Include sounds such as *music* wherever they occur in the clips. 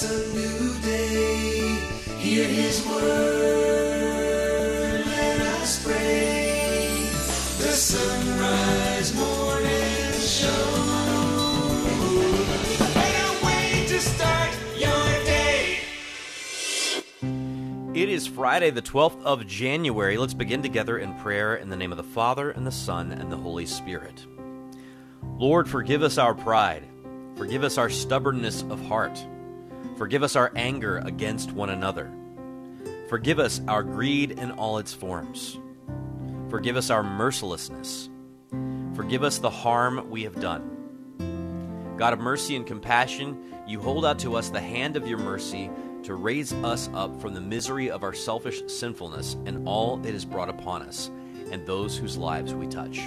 It's a new day. Hear his word. Let us pray. The Son Rise morning show. Better way to start your day. It is Friday, the 12th of January. Let's begin together in prayer in the name of the Father, and the Son, and the Holy Spirit. Lord, forgive us our pride. Forgive us our stubbornness of heart. Forgive us our anger against one another. Forgive us our greed in all its forms. Forgive us our mercilessness. Forgive us the harm we have done. God of mercy and compassion, you hold out to us the hand of your mercy to raise us up from the misery of our selfish sinfulness and all it has brought upon us and those whose lives we touch.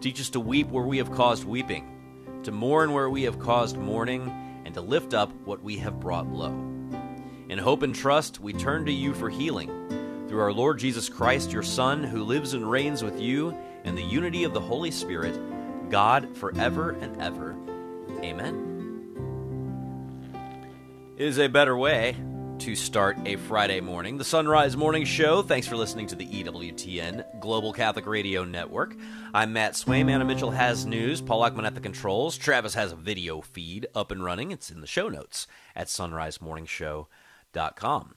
Teach us to weep where we have caused weeping, to mourn where we have caused mourning, and to lift up what we have brought low. In hope and trust, we turn to you for healing. Through our Lord Jesus Christ, your Son, who lives and reigns with you in the unity of the Holy Spirit, God forever and ever. Amen. Is a better way to start a Friday morning. The Son Rise Morning Show. Thanks for listening to the EWTN Global Catholic Radio Network. I'm Matt Swaim. Anna Mitchell has news. Paul Ackman at the controls. Travis has a video feed up and running. It's in the show notes at sonrisemorningshow.com.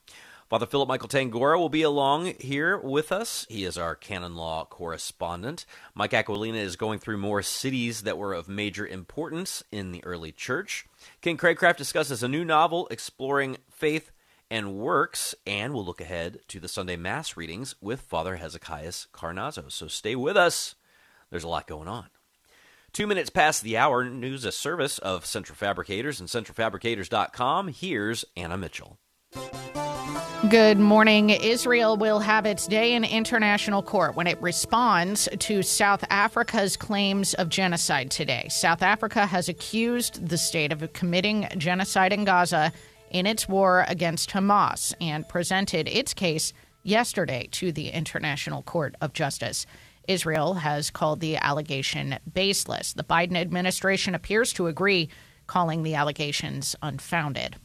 Father Philip Michael Tangora will be along here with us. He is our canon law correspondent. Mike Aquilina is going through more cities that were of major importance in the early church. Ken Craycraft discusses a new novel exploring faith and works, and we'll look ahead to the Sunday Mass readings with Father Hezekias Carnazzo. So stay with us. There's a lot going on. Two minutes past the hour, news a service of Central Fabricators and centralfabricators.com. Here's Anna Mitchell. Good morning. Israel will have its day in international court when it responds to South Africa's claims of genocide today. South Africa has accused the state of committing genocide in Gaza in its war against Hamas and presented its case yesterday to the International Court of Justice. Israel has called the allegation baseless. The Biden administration appears to agree, calling the allegations unfounded.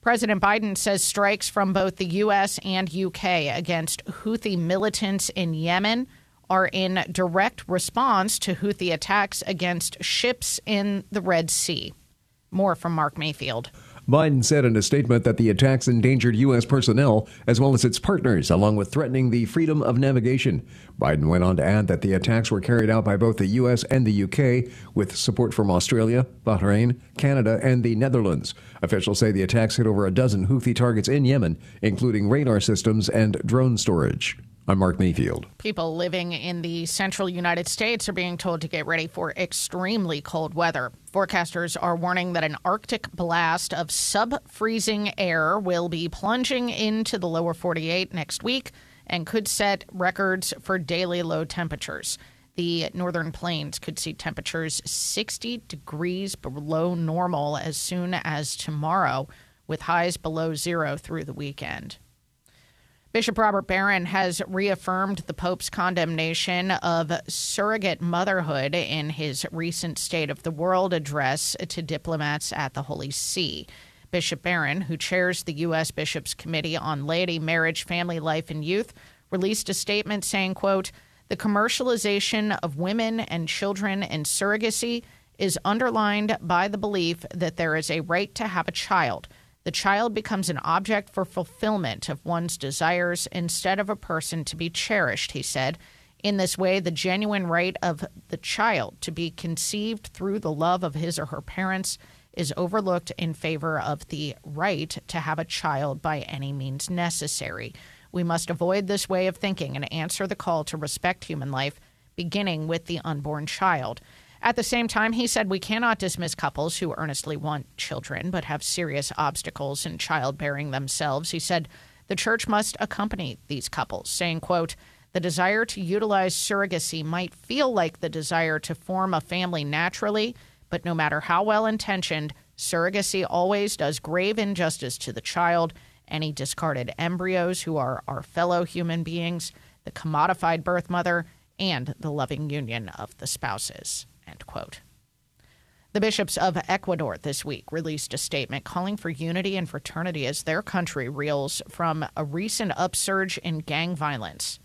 President Biden says strikes from both the U.S. and U.K. against Houthi militants in Yemen are in direct response to Houthi attacks against ships in the Red Sea. More from Mark Mayfield. Biden said in a statement that the attacks endangered U.S. personnel as well as its partners, along with threatening the freedom of navigation. Biden went on to add that the attacks were carried out by both the U.S. and the U.K., with support from Australia, Bahrain, Canada, and the Netherlands. Officials say the attacks hit over a dozen Houthi targets in Yemen, including radar systems and drone storage. I'm Mark Mayfield. People living in the central United States are being told to get ready for extremely cold weather. Forecasters are warning that an Arctic blast of sub freezing air will be plunging into the lower 48 next week and could set records for daily low temperatures. The northern plains could see temperatures 60 degrees below normal as soon as tomorrow, with highs below zero through the weekend. Bishop Robert Barron has reaffirmed the Pope's condemnation of surrogate motherhood in his recent State of the World address to diplomats at the Holy See. Bishop Barron, who chairs the U.S. Bishops' Committee on Laity, Marriage, Family Life, and Youth, released a statement saying, quote, the commercialization of women and children in surrogacy is underlined by the belief that there is a right to have a child – the child becomes an object for fulfillment of one's desires instead of a person to be cherished, he said. In this way, the genuine right of the child to be conceived through the love of his or her parents is overlooked in favor of the right to have a child by any means necessary. We must avoid this way of thinking and answer the call to respect human life, beginning with the unborn child. At the same time, he said we cannot dismiss couples who earnestly want children but have serious obstacles in childbearing themselves. He said the church must accompany these couples, saying, quote, the desire to utilize surrogacy might feel like the desire to form a family naturally, but no matter how well intentioned, surrogacy always does grave injustice to the child, any discarded embryos who are our fellow human beings, the commodified birth mother, and the loving union of the spouses. End quote. The bishops of Ecuador this week released a statement calling for unity and fraternity as their country reels from a recent upsurge in gang violence.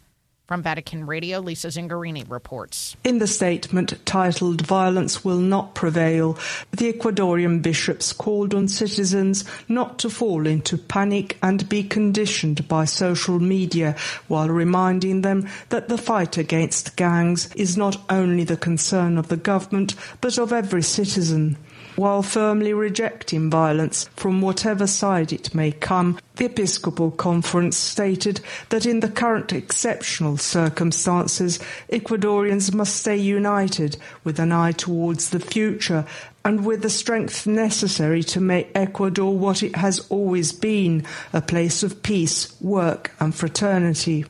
From Vatican Radio, Lisa Zengarini reports. In the statement titled Violence Will Not Prevail, the Ecuadorian bishops called on citizens not to fall into panic and be conditioned by social media while reminding them that the fight against gangs is not only the concern of the government but of every citizen. While firmly rejecting violence from whatever side it may come, the Episcopal Conference stated that in the current exceptional circumstances, Ecuadorians must stay united with an eye towards the future and with the strength necessary to make Ecuador what it has always been a place of peace, work, and fraternity.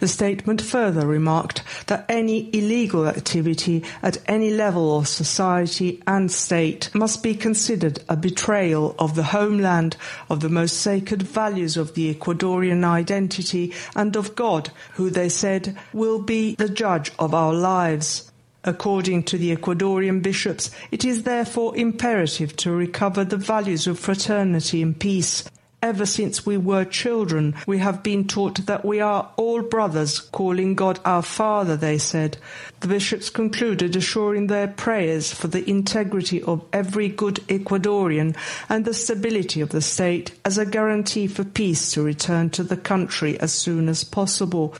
The statement further remarked that any illegal activity at any level of society and state must be considered a betrayal of the homeland, of the most sacred values of the Ecuadorian identity, and of God, who they said will be the judge of our lives. According to the Ecuadorian bishops, it is therefore imperative to recover the values of fraternity and peace. Ever since we were children, we have been taught that we are all brothers, calling God our Father, they said. The bishops concluded assuring their prayers for the integrity of every good Ecuadorian and the stability of the state as a guarantee for peace to return to the country as soon as possible.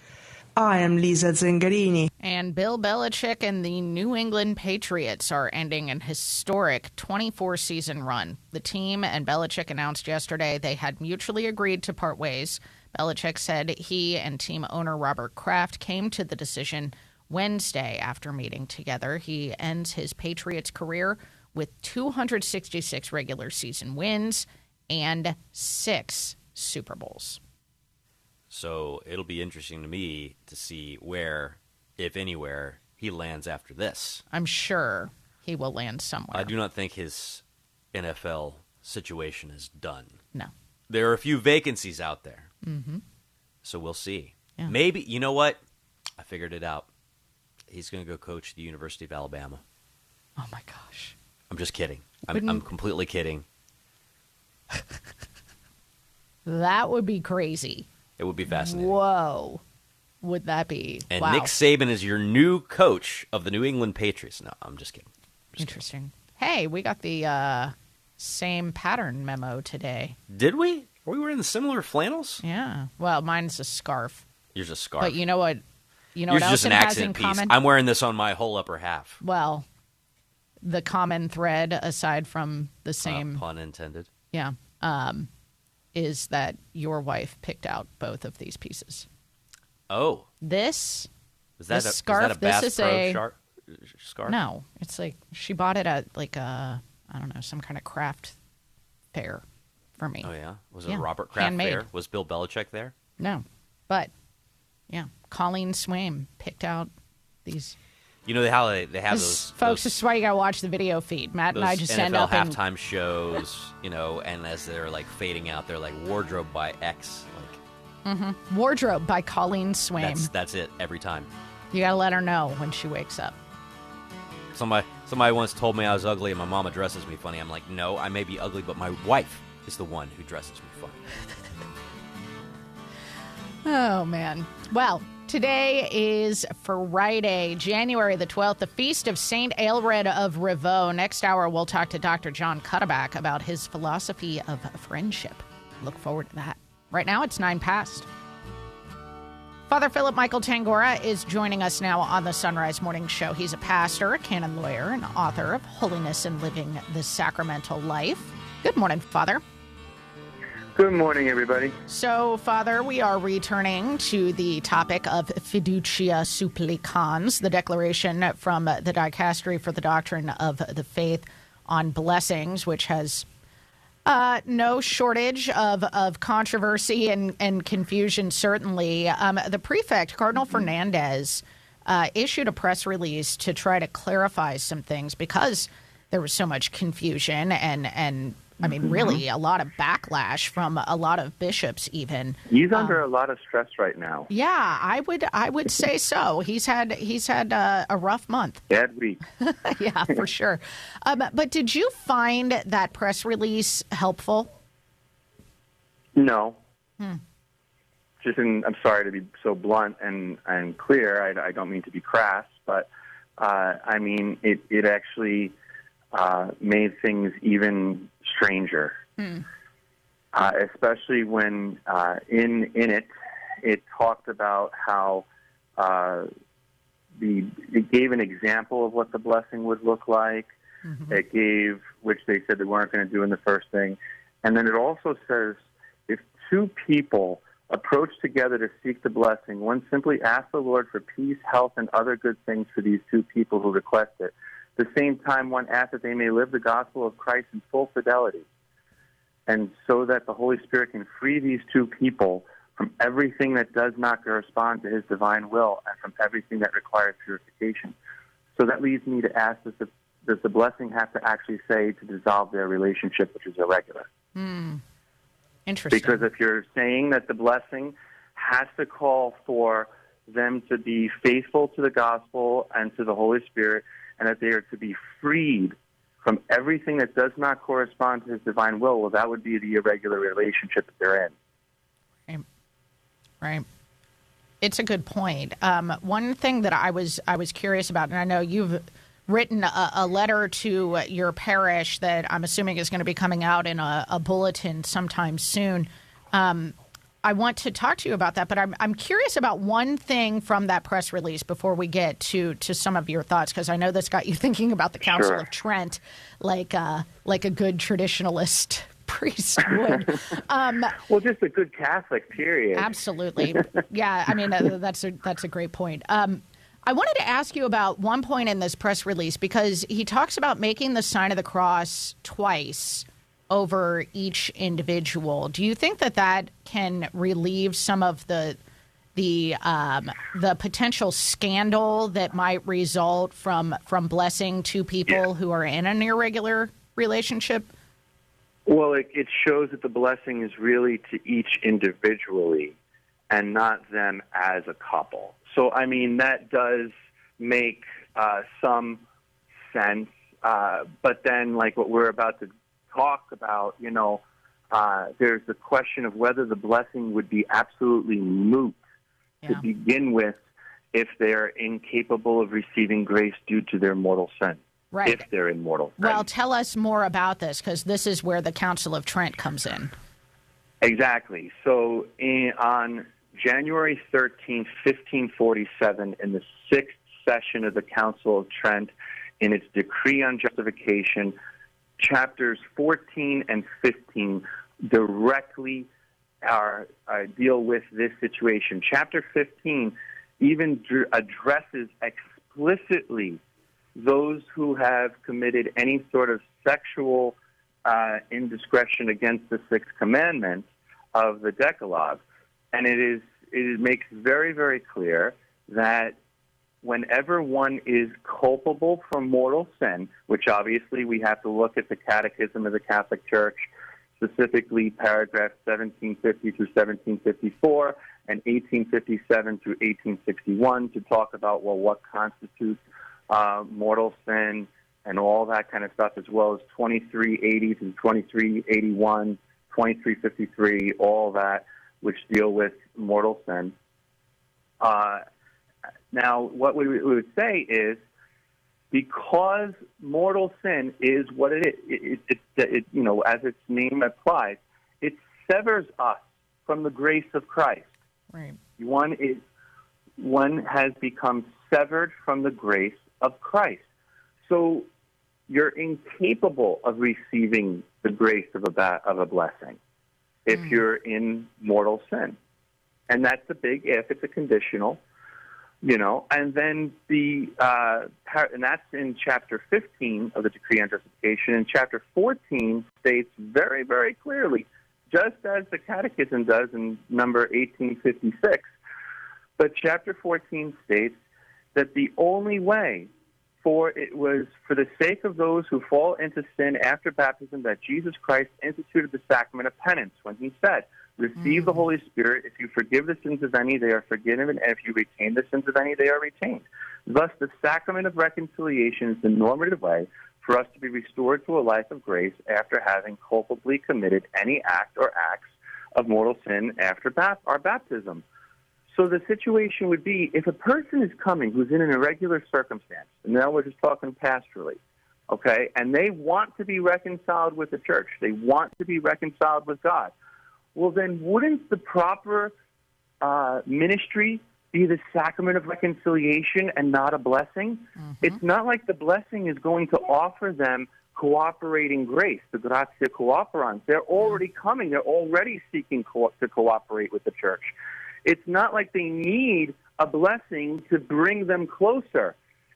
I am Lisa Zengarini. And Bill Belichick and the New England Patriots are ending an historic 24 season run. The team and Belichick announced yesterday they had mutually agreed to part ways. Belichick said he and team owner Robert Kraft came to the decision Wednesday after meeting together. He ends his Patriots career with 266 regular season wins and six Super Bowls. So it'll be interesting to me to see where, if anywhere, he lands after this. I'm sure he will land somewhere. I do not think his NFL situation is done. No. There are a few vacancies out there. Mm-hmm. So we'll see. Yeah. Maybe, you know what? I figured it out. He's going to go coach the University of Alabama. Oh my gosh. I'm just kidding. I'm, I'm completely kidding. *laughs* That would be crazy. It would be fascinating. Whoa. Would that be? And wow. Nick Saban is your new coach of the New England Patriots. No, I'm just kidding. Interesting. Hey, we got the uh, same pattern memo today. Did we? Were we wearing the similar flannels? Yeah. Well, mine's a scarf. Yours a scarf. But you know what? You know Yours what just an in accident piece. common? I'm wearing this on my whole upper half. well, the common thread, aside from the Uh, same, pun intended. yeah, um, is that your wife picked out both of these pieces. Oh, This, is that, a, is scarf, that a Bass this is Pro a- shar- uh, scarf? no, it's like she bought it at like a, I don't know, some kind of craft fair for me. Oh yeah. Was it Yeah, a Robert Kraft handmade. fair? Was Bill Belichick there? No, but yeah, Colleen Swaim picked out these. You know how they, they have those folks, those, this is why you gotta watch the video feed. Matt and I just end NFL up in halftime shows, you know, and as they're like fading out, they're like wardrobe by X. Like mm-hmm. wardrobe by Colleen Swaim. that's that's it every time. You gotta let her know when she wakes up. Somebody somebody once told me I was ugly and my mama dresses me funny. I'm like, no, I may be ugly, but my wife is the one who dresses me funny. *laughs* Oh man. Well, today is Friday, January the 12th, the feast of Saint Aelred of Rievaulx. Next hour we'll talk to Dr. John Cuddeback about his philosophy of friendship. Look forward to that. Right now it's 9 past. Father Philip Michael Tangora is joining us now on the Son Rise Morning Show. He's a pastor, a canon lawyer, and author of Holiness and Living the Sacramental Life. Good morning, Father. Good morning, everybody. So, Father, we are returning to the topic of fiducia supplicans, the declaration from the Dicastery for the Doctrine of the Faith on blessings, which has uh, no shortage of, of controversy and, and confusion, certainly. Um, the prefect, Cardinal Fernandez, uh, issued a press release to try to clarify some things because there was so much confusion and, and I mean, really a lot of backlash from a lot of bishops, even. He's under a lot of stress right now. Yeah, I would I would say so. He's had he's had uh, a rough month. *laughs* Bad week. *laughs* yeah, for sure. Um, but did you find that press release helpful? No. Just in, I'm sorry to be so blunt and, and clear. I, I don't mean to be crass, but uh, I mean it. It actually uh, made things even stranger. Uh, especially when uh, in in it, it talked about how uh, the it gave an example of what the blessing would look like. It gave, which they said they weren't going to do in the first thing, and then it also says if two people approach together to seek the blessing, one simply asks the Lord for peace, health, and other good things for these two people who request it. At the same time, one asks that they may live the gospel of Christ in full fidelity, and so that the Holy Spirit can free these two people from everything that does not correspond to His divine will and from everything that requires purification. So that leads me to ask: Does the does the blessing have to actually say to dissolve their relationship, which is irregular? Hmm. Interesting. Because if you're saying that the blessing has to call for them to be faithful to the gospel and to the Holy Spirit, and that they are to be freed from everything that does not correspond to His divine will, well, that would be the irregular relationship that they're in. Right. It's a good point. Um, one thing that I was I was curious about, and I know you've written a, a letter to your parish that I'm assuming is going to be coming out in a, a bulletin sometime soon. Um, I want to talk to you about that, but I'm I'm curious about one thing from that press release before we get to to some of your thoughts because I know this got you *laughs* thinking about the Council Sure. of Trent, like uh, like a good traditionalist *laughs* priest would. *laughs* um, Well, just a good Catholic, period. Absolutely. Yeah, I mean uh, that's a that's a great point. Um, I wanted to ask you about one point in this press release because he talks about making the sign of the cross twice over each individual. Do you think that that can relieve some of the the um, the potential scandal that might result from from blessing two people Yeah. who are in an irregular relationship? Well, it, it shows that the blessing is really to each individually and not them as a couple. So, I mean, that does make uh, some sense. Uh, but then, like what we're about to talk about, you know, uh, there's the question of whether the blessing would be absolutely moot to begin with if they're incapable of receiving grace due to their mortal sin. Right. If they're immortal. Well, tell us more about this because this is where the Council of Trent comes in. Exactly. So in, on January 13, 1547, in the sixth session of the Council of Trent, in its decree on justification, chapters 14 and 15 directly are, uh, deal with this situation. Chapter 15 even dr- addresses explicitly those who have committed any sort of sexual uh, indiscretion against the sixth commandment of the Decalogue, and it is it makes very very clear that whenever one is culpable for mortal sin, which obviously we have to look at the Catechism of the Catholic Church, specifically paragraphs 1750 through 1754 and 1857 through 1861 to talk about well what constitutes uh, mortal sin and all that kind of stuff, as well as 2380 through 2381, 2353, all that, which deal with mortal sin. Uh, now, what we we would say is because mortal sin is what it is, it, it, it, it, you know, as its name implies, it severs us from the grace of Christ. Right. One is one has become severed from the grace of Christ. So you're incapable of receiving the grace of a ba- of a blessing if mm. you're in mortal sin, and that's a big if. It's a conditional, you know. And then the uh, and that's in chapter 15 of the decree on justification. And chapter 14 states very very clearly, just as the Catechism does in number 1856. But chapter 14 states that the only way for it was for the sake of those who fall into sin after baptism that Jesus Christ instituted the sacrament of penance when he said, Receive the mm. Holy Spirit. If you forgive the sins of any, they are forgiven, and if you retain the sins of any, they are retained. Thus, the sacrament of reconciliation is the normative way for us to be restored to a life of grace after having culpably committed any act or acts of mortal sin after bap- our baptism. So the situation would be if a person is coming who's in an irregular circumstance, and now we're just talking pastorally, okay, and they want to be reconciled with the church, they want to be reconciled with God, well, then wouldn't the proper uh, ministry be the sacrament of reconciliation and not a blessing? It's not like the blessing is going to offer them cooperating grace, the gratia cooperans. They're already coming. They're already seeking co- to cooperate with the church. It's not like they need a blessing to bring them closer.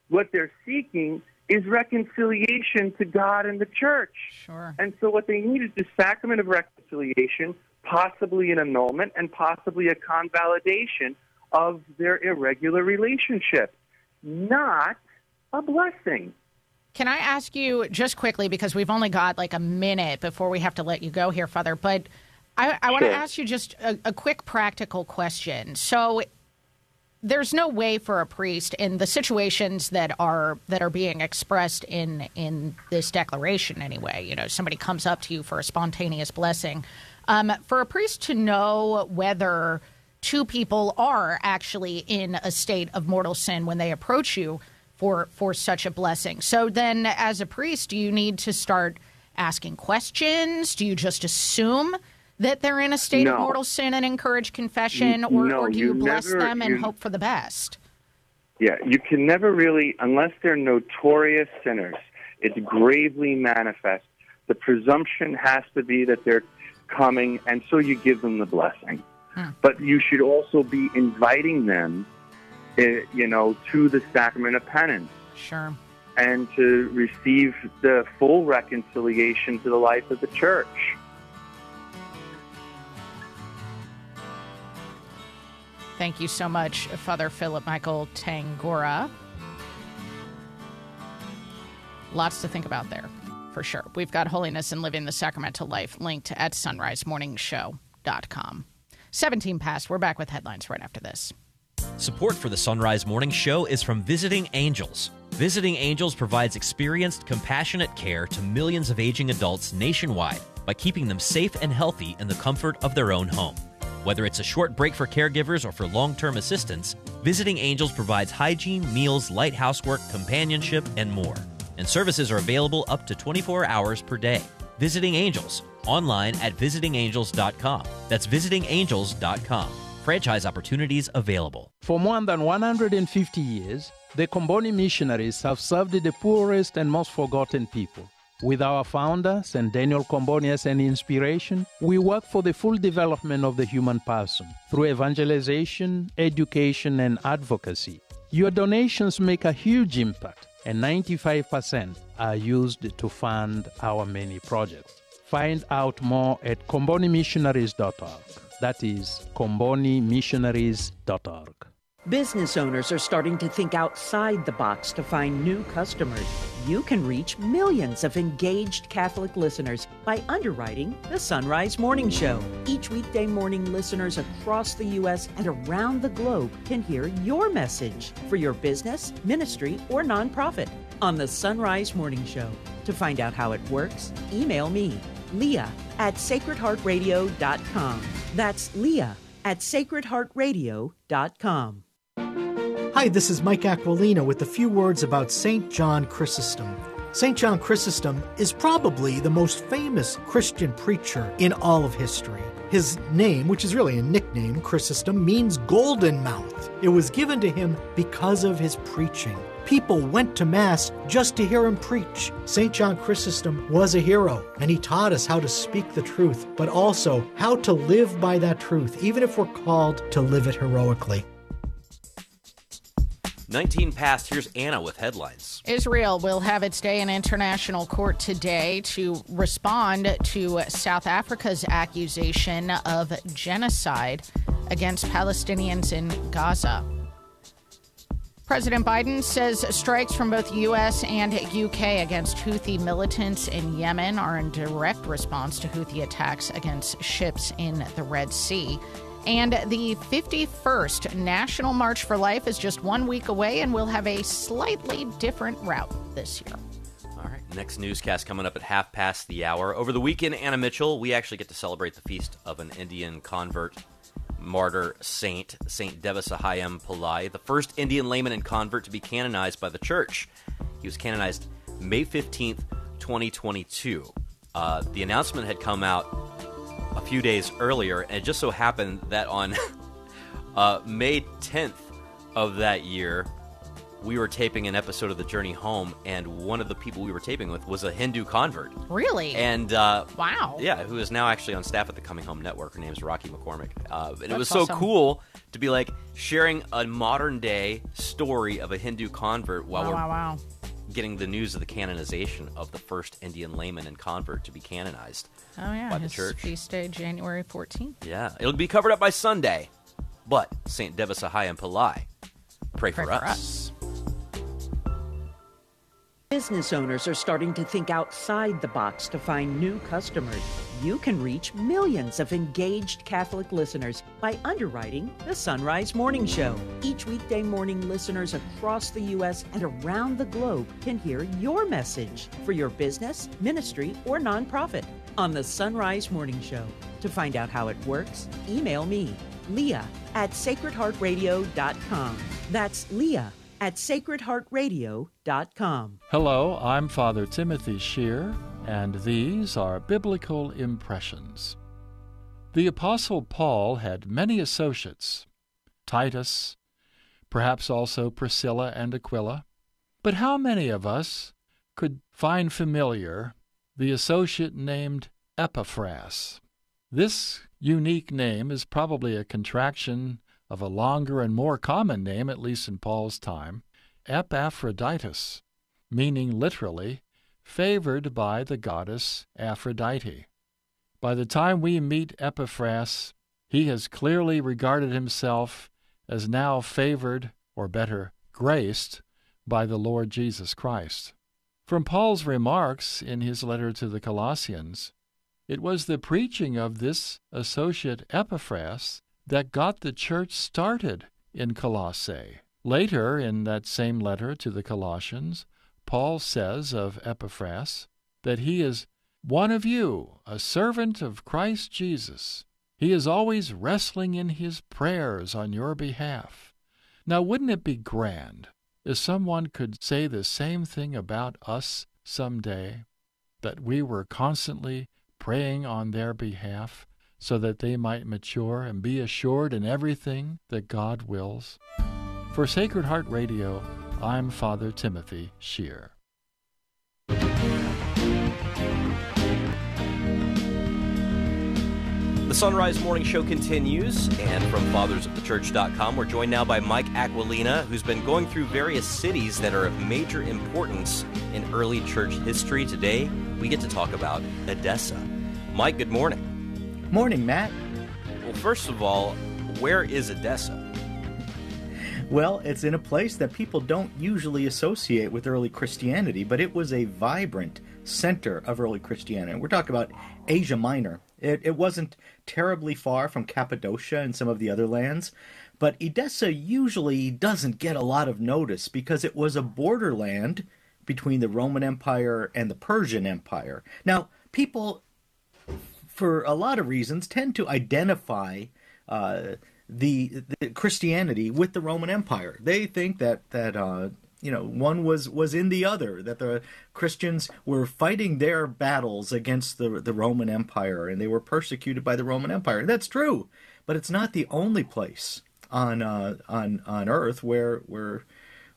What they're seeking is reconciliation to God and the church. Sure. And so what they need is the sacrament of reconciliation, possibly an annulment, and possibly a convalidation of their irregular relationship, not a blessing. Can I ask you just quickly, because we've only got like a minute before we have to let you go here, Father, but I, I want to ask you just a, a quick practical question. So there's no way for a priest in the situations that are that are being expressed in in this declaration anyway you know somebody comes up to you for a spontaneous blessing um, for a priest to know whether two people are actually in a state of mortal sin when they approach you for for such a blessing. So then as a priest do you need to start asking questions. Do you just assume that they're in a state of mortal sin and encourage confession or, No, or do you, you bless never- them and you- hope for the best? Yeah, you can never really, unless they're notorious sinners, it's gravely manifest. The presumption has to be that they're coming, and so you give them the blessing. But you should also be inviting them, eh, you know, to the sacrament of penance sure and to receive the full reconciliation to the life of the church. Thank you so much, Father Philip Michael Tangora. Lots to think about there, for sure. We've got Holiness and Living the Sacramental Life linked at sonrisemorningshow.com. 17 past. We're back with headlines right after this. Support for the Son Rise Morning Show is from Visiting Angels. Visiting Angels provides experienced, compassionate care to millions of aging adults nationwide by keeping them safe and healthy in the comfort of their own home. Whether it's a short break for caregivers or for long term assistance, Visiting Angels provides hygiene, meals, light housework, companionship, and more. And services are available up to 24 hours per day. Visiting Angels, online at visitingangels.com. That's visitingangels.com. Franchise opportunities available. For more than 150 years, the Comboni missionaries have served the poorest and most forgotten people. With our founder, St. Daniel Comboni as an inspiration, we work for the full development of the human person through evangelization, education, and advocacy. Your donations make a huge impact, and 95% are used to fund our many projects. Find out more at combonimissionaries.org. That is combonimissionaries.org. Business owners are starting to think outside the box to find new customers. You can reach millions of engaged Catholic listeners by underwriting the Son Rise Morning Show. Each weekday morning, listeners across the U.S. and around the globe can hear your message for your business, ministry, or nonprofit on the Son Rise Morning Show. To find out how it works, email me, Leah at sacredheartradio.com. That's Leah at sacredheartradio.com. Hi, this is Mike Aquilina with a few words about St. John Chrysostom. St. John Chrysostom is probably the most famous Christian preacher in all of history. His name, which is really a nickname, Chrysostom, means golden mouth. It was given to him because of his preaching. People went to Mass just to hear him preach. St. John Chrysostom was a hero, and he taught us how to speak the truth, but also how to live by that truth, even if we're called to live it heroically. 19 past, here's Anna with headlines. Israel will have its day in international court today to respond to South Africa's accusation of genocide against Palestinians in Gaza. President Biden says strikes from both U.S. and U.K. against Houthi militants in Yemen are in direct response to Houthi attacks against ships in the Red Sea. And the 51st National March for Life is just one week away and we'll have a slightly different route this year. All right, next newscast coming up at half past the hour. Over the weekend, Anna Mitchell, we actually get to celebrate the feast of an Indian convert martyr saint, Saint Devasahayam Pillai, the first Indian layman and convert to be canonized by the church. He was canonized May 15th, 2022. Uh, the announcement had come out a few days earlier, and it just so happened that on *laughs* uh, May 10th of that year, we were taping an episode of The Journey Home, and one of the people we were taping with was a Hindu convert. Really? And uh, wow. Yeah, who is now actually on staff at the Coming Home Network. Her name is Rakhi McCormick. Uh, and it That's was so awesome. cool to be like sharing a modern day story of a Hindu convert while wow, we're wow, wow. Getting the news of the canonization of the first Indian layman and convert to be canonized. Oh, yeah. by the his church. feast day, January 14th. Yeah, it'll be covered up by Sunday. But St. Devasahayam Pillai, pray, Pray for, for us. us. Business owners are starting to think outside the box to find new customers. You can reach millions of engaged Catholic listeners by underwriting the Son Rise Morning Show. Each weekday morning, listeners across the U.S. and around the globe can hear your message for your business, ministry, or nonprofit on the Son Rise Morning Show. To find out how it works, email me, Leah at sacredheartradio.com. That's Leah at sacredheartradio.com. Hello, I'm Father Timothy Schehr, and these are Biblical Impressions. The Apostle Paul had many associates Titus, perhaps also Priscilla and Aquila. But how many of us could find familiar the associate named Epaphras? This unique name is probably a contraction of a longer and more common name, at least in Paul's time, Epaphroditus, meaning literally favored by the goddess Aphrodite. By the time we meet Epaphras, he has clearly regarded himself as now favored, or better, graced, by the Lord Jesus Christ. From Paul's remarks in his letter to the Colossians, it was the preaching of this associate Epaphras that got the church started in Colossae. Later, in that same letter to the Colossians, Paul says of Epaphras that he is one of you, a servant of Christ Jesus. He is always wrestling in his prayers on your behalf. Now, wouldn't it be grand if someone could say the same thing about us some day, that we were constantly praying on their behalf so that they might mature and be assured in everything that God wills? For Sacred Heart Radio, I'm Father Timothy Schehr. The Son Rise Morning Show continues, and from fathersofthechurch.com, we're joined now by Mike Aquilina, who's been going through various cities that are of major importance in early church history. Today, we get to talk about Edessa. Mike, good morning. Morning, Matt. Well, first of all, where is Edessa? Well, it's in a place that people don't usually associate with early Christianity, but it was a vibrant center of early Christianity. We're talking about Asia Minor. It, it wasn't terribly far from Cappadocia and some of the other lands, but Edessa usually doesn't get a lot of notice because it was a borderland between the Roman Empire and the Persian Empire. Now, people, for a lot of reasons, tend to identify uh, the, the Christianity with the Roman Empire. They think that that uh, you know one was was in the other. That the Christians were fighting their battles against the the Roman Empire, and they were persecuted by the Roman Empire. That's true, but it's not the only place on uh, on on earth where where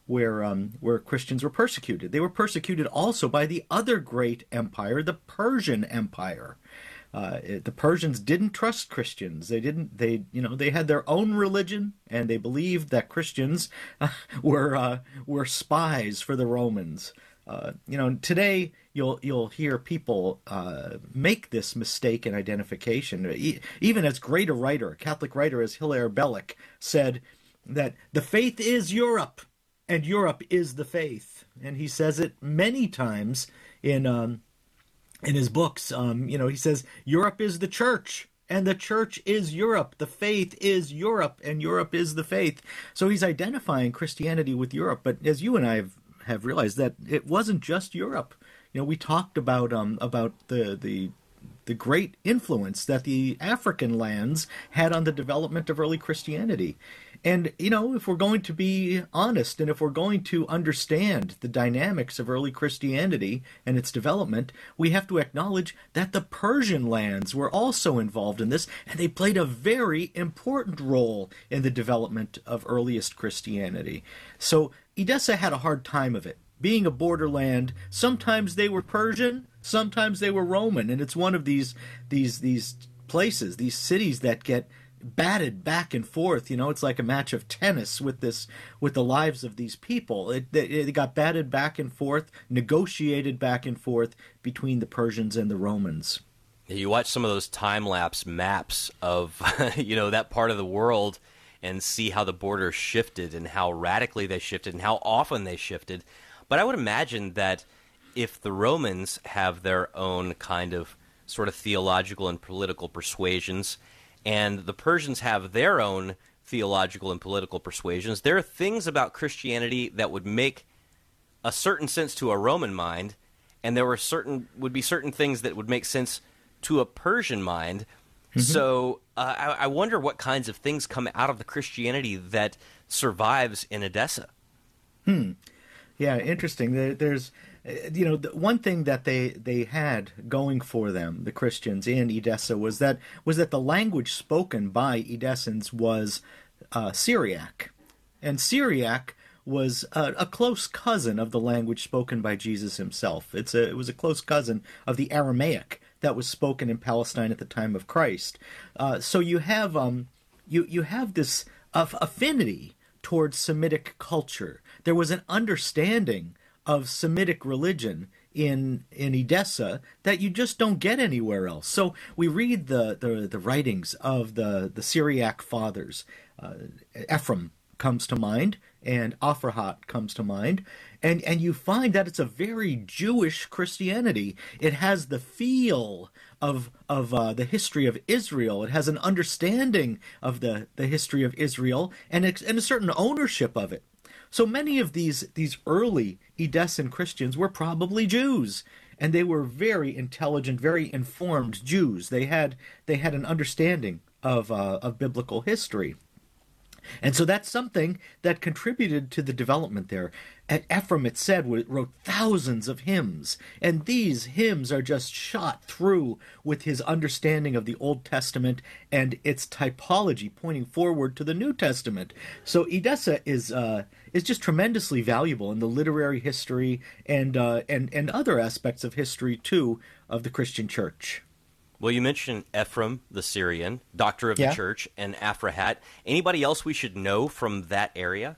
where um, where Christians were persecuted. They were persecuted also by the other great empire, the Persian Empire. Uh, it- the Persians didn't trust Christians. They didn't. They you know they had their own religion, and they believed that Christians *laughs* were uh, were spies for the Romans. Uh, you know today you'll you'll hear people uh, make this mistake in identification. Even as great a writer, a Catholic writer as Hilaire Belloc said that the faith is Europe and Europe is the faith. And he says it many times in um, in his books. Um, you know, he says Europe is the church. And the church is Europe. The faith is Europe, and Europe is the faith. So he's identifying Christianity with Europe. But as you and I have, have realized, that it wasn't just Europe. You know, we talked about um, about the the the great influence that the African lands had on the development of early Christianity. And, you know, if we're going to be honest and if we're going to understand the dynamics of early Christianity and its development, we have to acknowledge that the Persian lands were also involved in this, and they played a very important role in the development of earliest Christianity. So Edessa had a hard time of it. Being a borderland, sometimes they were Persian, sometimes they were Roman, and it's one of these these these places, these cities that get batted back and forth. You know, it's like a match of tennis with this with the lives of these people. It, it, got batted back and forth, negotiated back and forth between the Persians and the Romans. You watch some of those time lapse maps of *laughs* you know that part of the world and see how the borders shifted and how radically they shifted and how often they shifted. But I would imagine that if the Romans have their own kind of sort of theological and political persuasions and the Persians have their own theological and political persuasions. There are things about Christianity that would make a certain sense to a Roman mind, and there were certain would be certain things that would make sense to a Persian mind. Mm-hmm. So uh, I, I wonder what kinds of things come out of the Christianity that survives in Edessa. Hmm. Yeah, interesting. There, there's you know, one thing that they they had going for them, the Christians in Edessa, was that was that the language spoken by Edessans was uh, Syriac, and Syriac was a, a, close cousin of the language spoken by Jesus himself. It's a, it was a close cousin of the Aramaic that was spoken in Palestine at the time of Christ. Uh, so you have um, you you have this uh, affinity towards Semitic culture. There was an understanding of Semitic religion in in Edessa that you just don't get anywhere else. So we read the the, the writings of the the Syriac fathers. Uh, Ephraim comes to mind, and Aphrahat comes to mind, and and you find that it's a very Jewish Christianity. It has the feel of of uh, the history of Israel. It has an understanding of the the history of Israel, and and a certain ownership of it. So many of these these early Edessan Christians were probably Jews, and they were very intelligent, very informed Jews. They had they had an understanding of uh, of biblical history. And so that's something that contributed to the development there. And Ephraim, it said, wrote thousands of hymns, and these hymns are just shot through with his understanding of the Old Testament and its typology, pointing forward to the New Testament. So Edessa is uh, is just tremendously valuable in the literary history and uh, and and other aspects of history too of the Christian Church. Well, you mentioned Ephraim the Syrian, doctor of yeah. the church, and Aphrahat. Anybody else we should know from that area?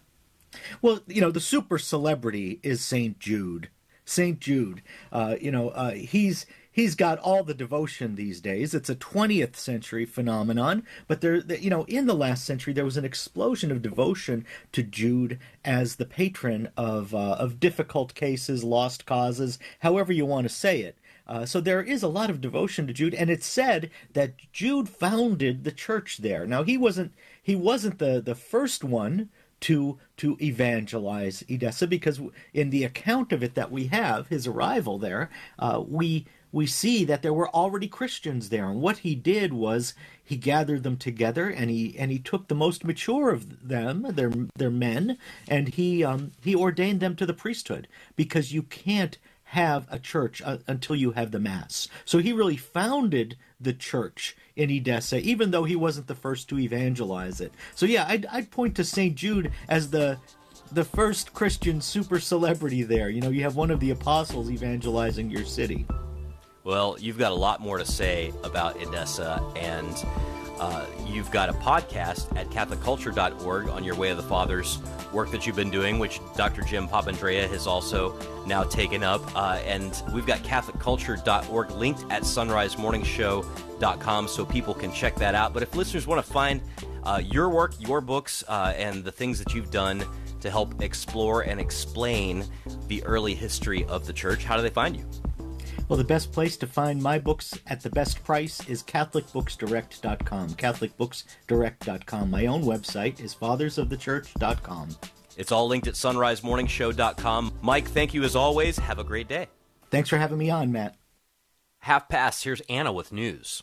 Well, you know, the super celebrity is Saint Jude. Saint Jude. Uh, you know, uh, he's he's got all the devotion these days. It's a 20th century phenomenon, but there, you know, in the last century there was an explosion of devotion to Jude as the patron of uh, of difficult cases, lost causes, however you want to say it. Uh, so there is a lot of devotion to Jude, and it's said that Jude founded the church there. Now he wasn't he wasn't the the first one to to evangelize Edessa because in the account of it that we have, his arrival there, uh, we we see that there were already Christians there, and what he did was he gathered them together, and he and he took the most mature of them, their their men, and he um, he ordained them to the priesthood because you can't have a church uh, until you have the mass. So he really founded the church in Edessa, even though he wasn't the first to evangelize it. So yeah, I'd, I'd point to Saint Jude as the the first Christian super celebrity there. You know, you have one of the apostles evangelizing your city. Well, you've got a lot more to say about Edessa and uh, you've got a podcast at CatholicCulture.org on your Way of the Fathers work that you've been doing, which Dr. Jim Papandrea has also now taken up. Uh, and we've got CatholicCulture.org linked at sonrisemorningshow.com so people can check that out. But if listeners want to find uh, your work, your books, uh, and the things that you've done to help explore and explain the early history of the church. How do they find you? Well, the best place to find my books at the best price is CatholicBooksDirect.com. CatholicBooksDirect.com. My own website is FathersOfTheChurch.com. It's all linked at sonrisemorningshow.com. Mike, thank you as always. Have a great day. Thanks for having me on, Matt. Half past, here's Anna with news.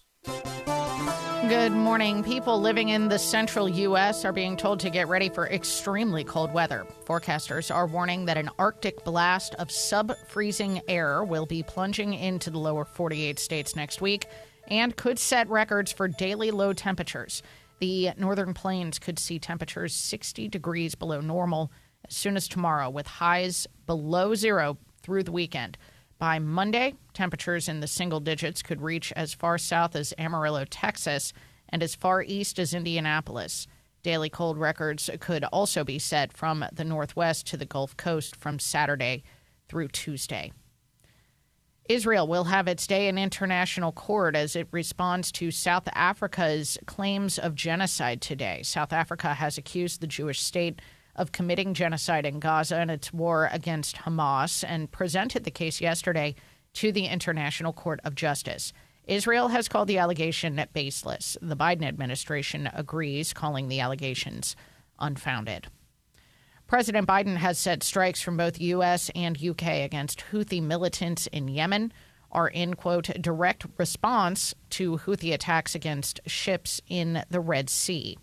Good morning. People living in the central U.S. are being told to get ready for extremely cold weather. Forecasters are warning that an Arctic blast of sub freezing air will be plunging into the lower 48 states next week and could set records for daily low temperatures. The northern plains could see temperatures 60 degrees below normal as soon as tomorrow, with highs below zero through the weekend. By Monday, temperatures in the single digits could reach as far south as Amarillo, Texas, and as far east as Indianapolis. Daily cold records could also be set from the northwest to the Gulf Coast from Saturday through Tuesday. Israel will have its day in international court as it responds to South Africa's claims of genocide today. South Africa has accused the Jewish state of committing genocide in Gaza and its war against Hamas and presented the case yesterday to the International Court of Justice. Israel has called the allegation baseless. The Biden administration agrees, calling the allegations unfounded. President Biden has said strikes from both U.S. and UK against Houthi militants in Yemen are in, quote, direct response to Houthi attacks against ships in the Red Sea.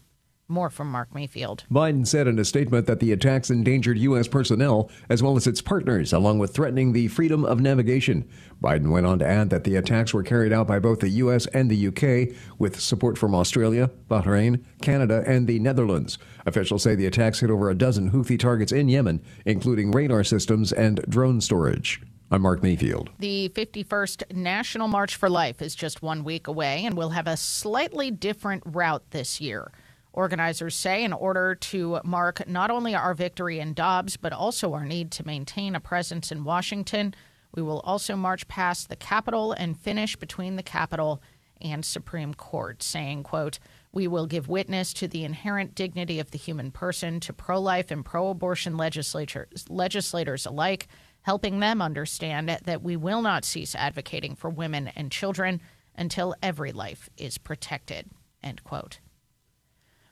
More from Mark Mayfield. Biden said in a statement that the attacks endangered U.S. personnel as well as its partners, along with threatening the freedom of navigation. Biden went on to add that the attacks were carried out by both the U.S. and the U.K., with support from Australia, Bahrain, Canada, and the Netherlands. Officials say the attacks hit over a dozen Houthi targets in Yemen, including radar systems and drone storage. I'm Mark Mayfield. The 51st National March for Life is just one week away and will have a slightly different route this year. Organizers say in order to mark not only our victory in Dobbs, but also our need to maintain a presence in Washington, we will also march past the Capitol and finish between the Capitol and Supreme Court, saying, quote, we will give witness to the inherent dignity of the human person to pro life and pro abortion legislators, legislators alike, helping them understand that we will not cease advocating for women and children until every life is protected. End quote.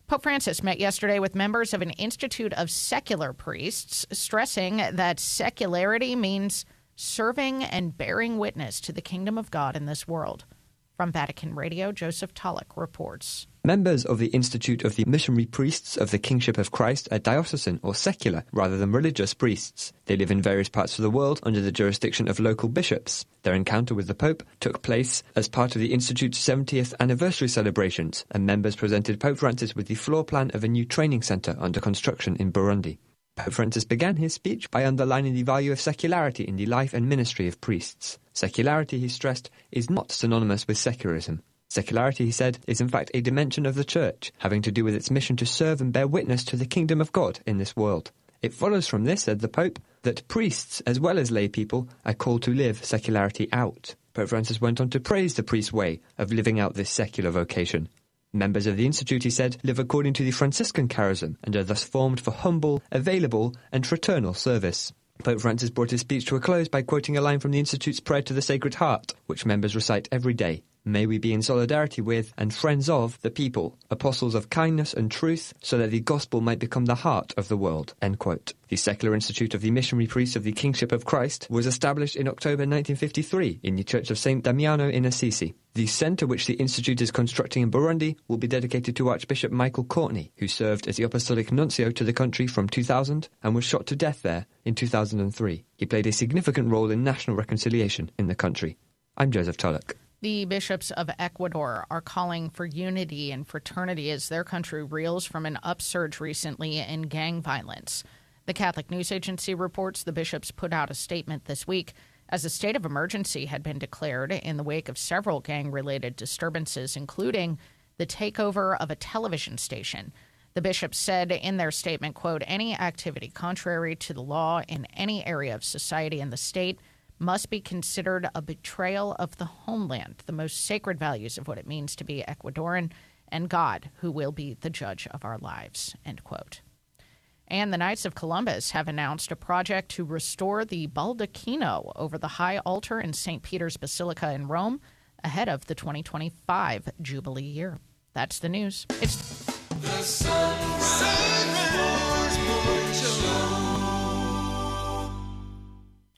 Pope Francis met yesterday with members of an institute of secular priests, stressing that secularity means serving and bearing witness to the kingdom of God in this world. From Vatican Radio, Joseph Tulloch reports. Members of the Institute of the Missionary Priests of the Kingship of Christ are diocesan or secular rather than religious priests. They live in various parts of the world under the jurisdiction of local bishops. Their encounter with the Pope took place as part of the Institute's 70th anniversary celebrations, and members presented Pope Francis with the floor plan of a new training centre under construction in Burundi. Pope Francis began his speech by underlining the value of secularity in the life and ministry of priests. Secularity, he stressed, is not synonymous with secularism. Secularity, he said, is in fact a dimension of the Church, having to do with its mission to serve and bear witness to the kingdom of God in this world. It follows from this, said the Pope, that priests, as well as lay people, are called to live secularity out. Pope Francis went on to praise the priest's way of living out this secular vocation. Members of the Institute, he said, live according to the Franciscan charism and are thus formed for humble, available, and fraternal service. Pope Francis brought his speech to a close by quoting a line from the Institute's Prayer to the Sacred Heart, which members recite every day. May we be in solidarity with and friends of the people, apostles of kindness and truth, so that the gospel might become the heart of the world. The Secular Institute of the Missionary Priests of the Kingship of Christ was established in October 1953 in the Church of St. Damiano in Assisi. The centre which the Institute is constructing in Burundi will be dedicated to Archbishop Michael Courtney, who served as the Apostolic Nuncio to the country from 2000 and was shot to death there in 2003. He played a significant role in national reconciliation in the country. I'm Joseph Tulloch. The bishops of Ecuador are calling for unity and fraternity as their country reels from an upsurge recently in gang violence. The Catholic News Agency reports the bishops put out a statement this week as a state of emergency had been declared in the wake of several gang related disturbances, including the takeover of a television station. The bishops said in their statement, quote, any activity contrary to the law in any area of society in the state must be considered a betrayal of the homeland, the most sacred values of what it means to be Ecuadorian, and God, who will be the judge of our lives. End quote. And the Knights of Columbus have announced a project to restore the baldacchino over the high altar in St. Peter's Basilica in Rome ahead of the 2025 Jubilee year. That's the news. It's The Son Rise Morning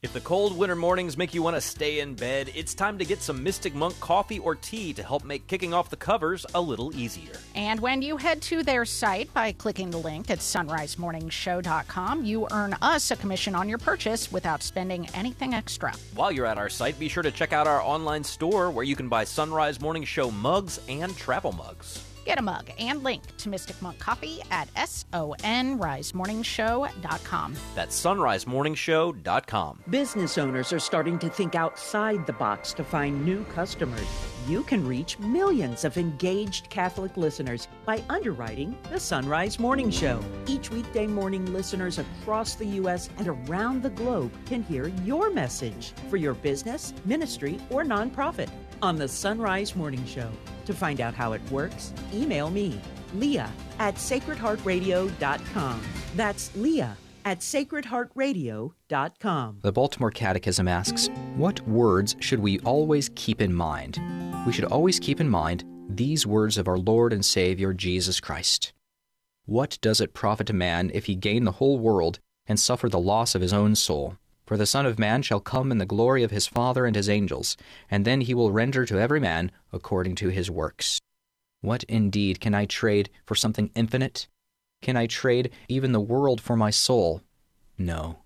If the cold winter mornings make you want to stay in bed, it's time to get some Mystic Monk coffee or tea to help make kicking off the covers a little easier. And when you head to their site by clicking the link at sonrisemorningshow.com, you earn us a commission on your purchase without spending anything extra. While you're at our site, be sure to check out our online store where you can buy Son Rise Morning Show mugs and travel mugs. Get a mug and link to Mystic Monk Coffee at sonrisemorningshow.com. That's sonrisemorningshow.com. Business owners are starting to think outside the box to find new customers. You can reach millions of engaged Catholic listeners by underwriting the Son Rise Morning Show. Each weekday morning, listeners across the U.S. and around the globe can hear your message for your business, ministry, or nonprofit on the Son Rise Morning Show. To find out how it works, email me, Leah at sacredheartradio.com. That's Leah at sacredheartradio.com. The Baltimore Catechism asks, What words should we always keep in mind? We should always keep in mind these words of our Lord and Savior Jesus Christ. What does it profit a man if he gain the whole world and suffer the loss of his own soul? For the Son of Man shall come in the glory of his Father and his angels, and then he will render to every man according to his works. What indeed can I trade for something infinite? Can I trade even the world for my soul? No.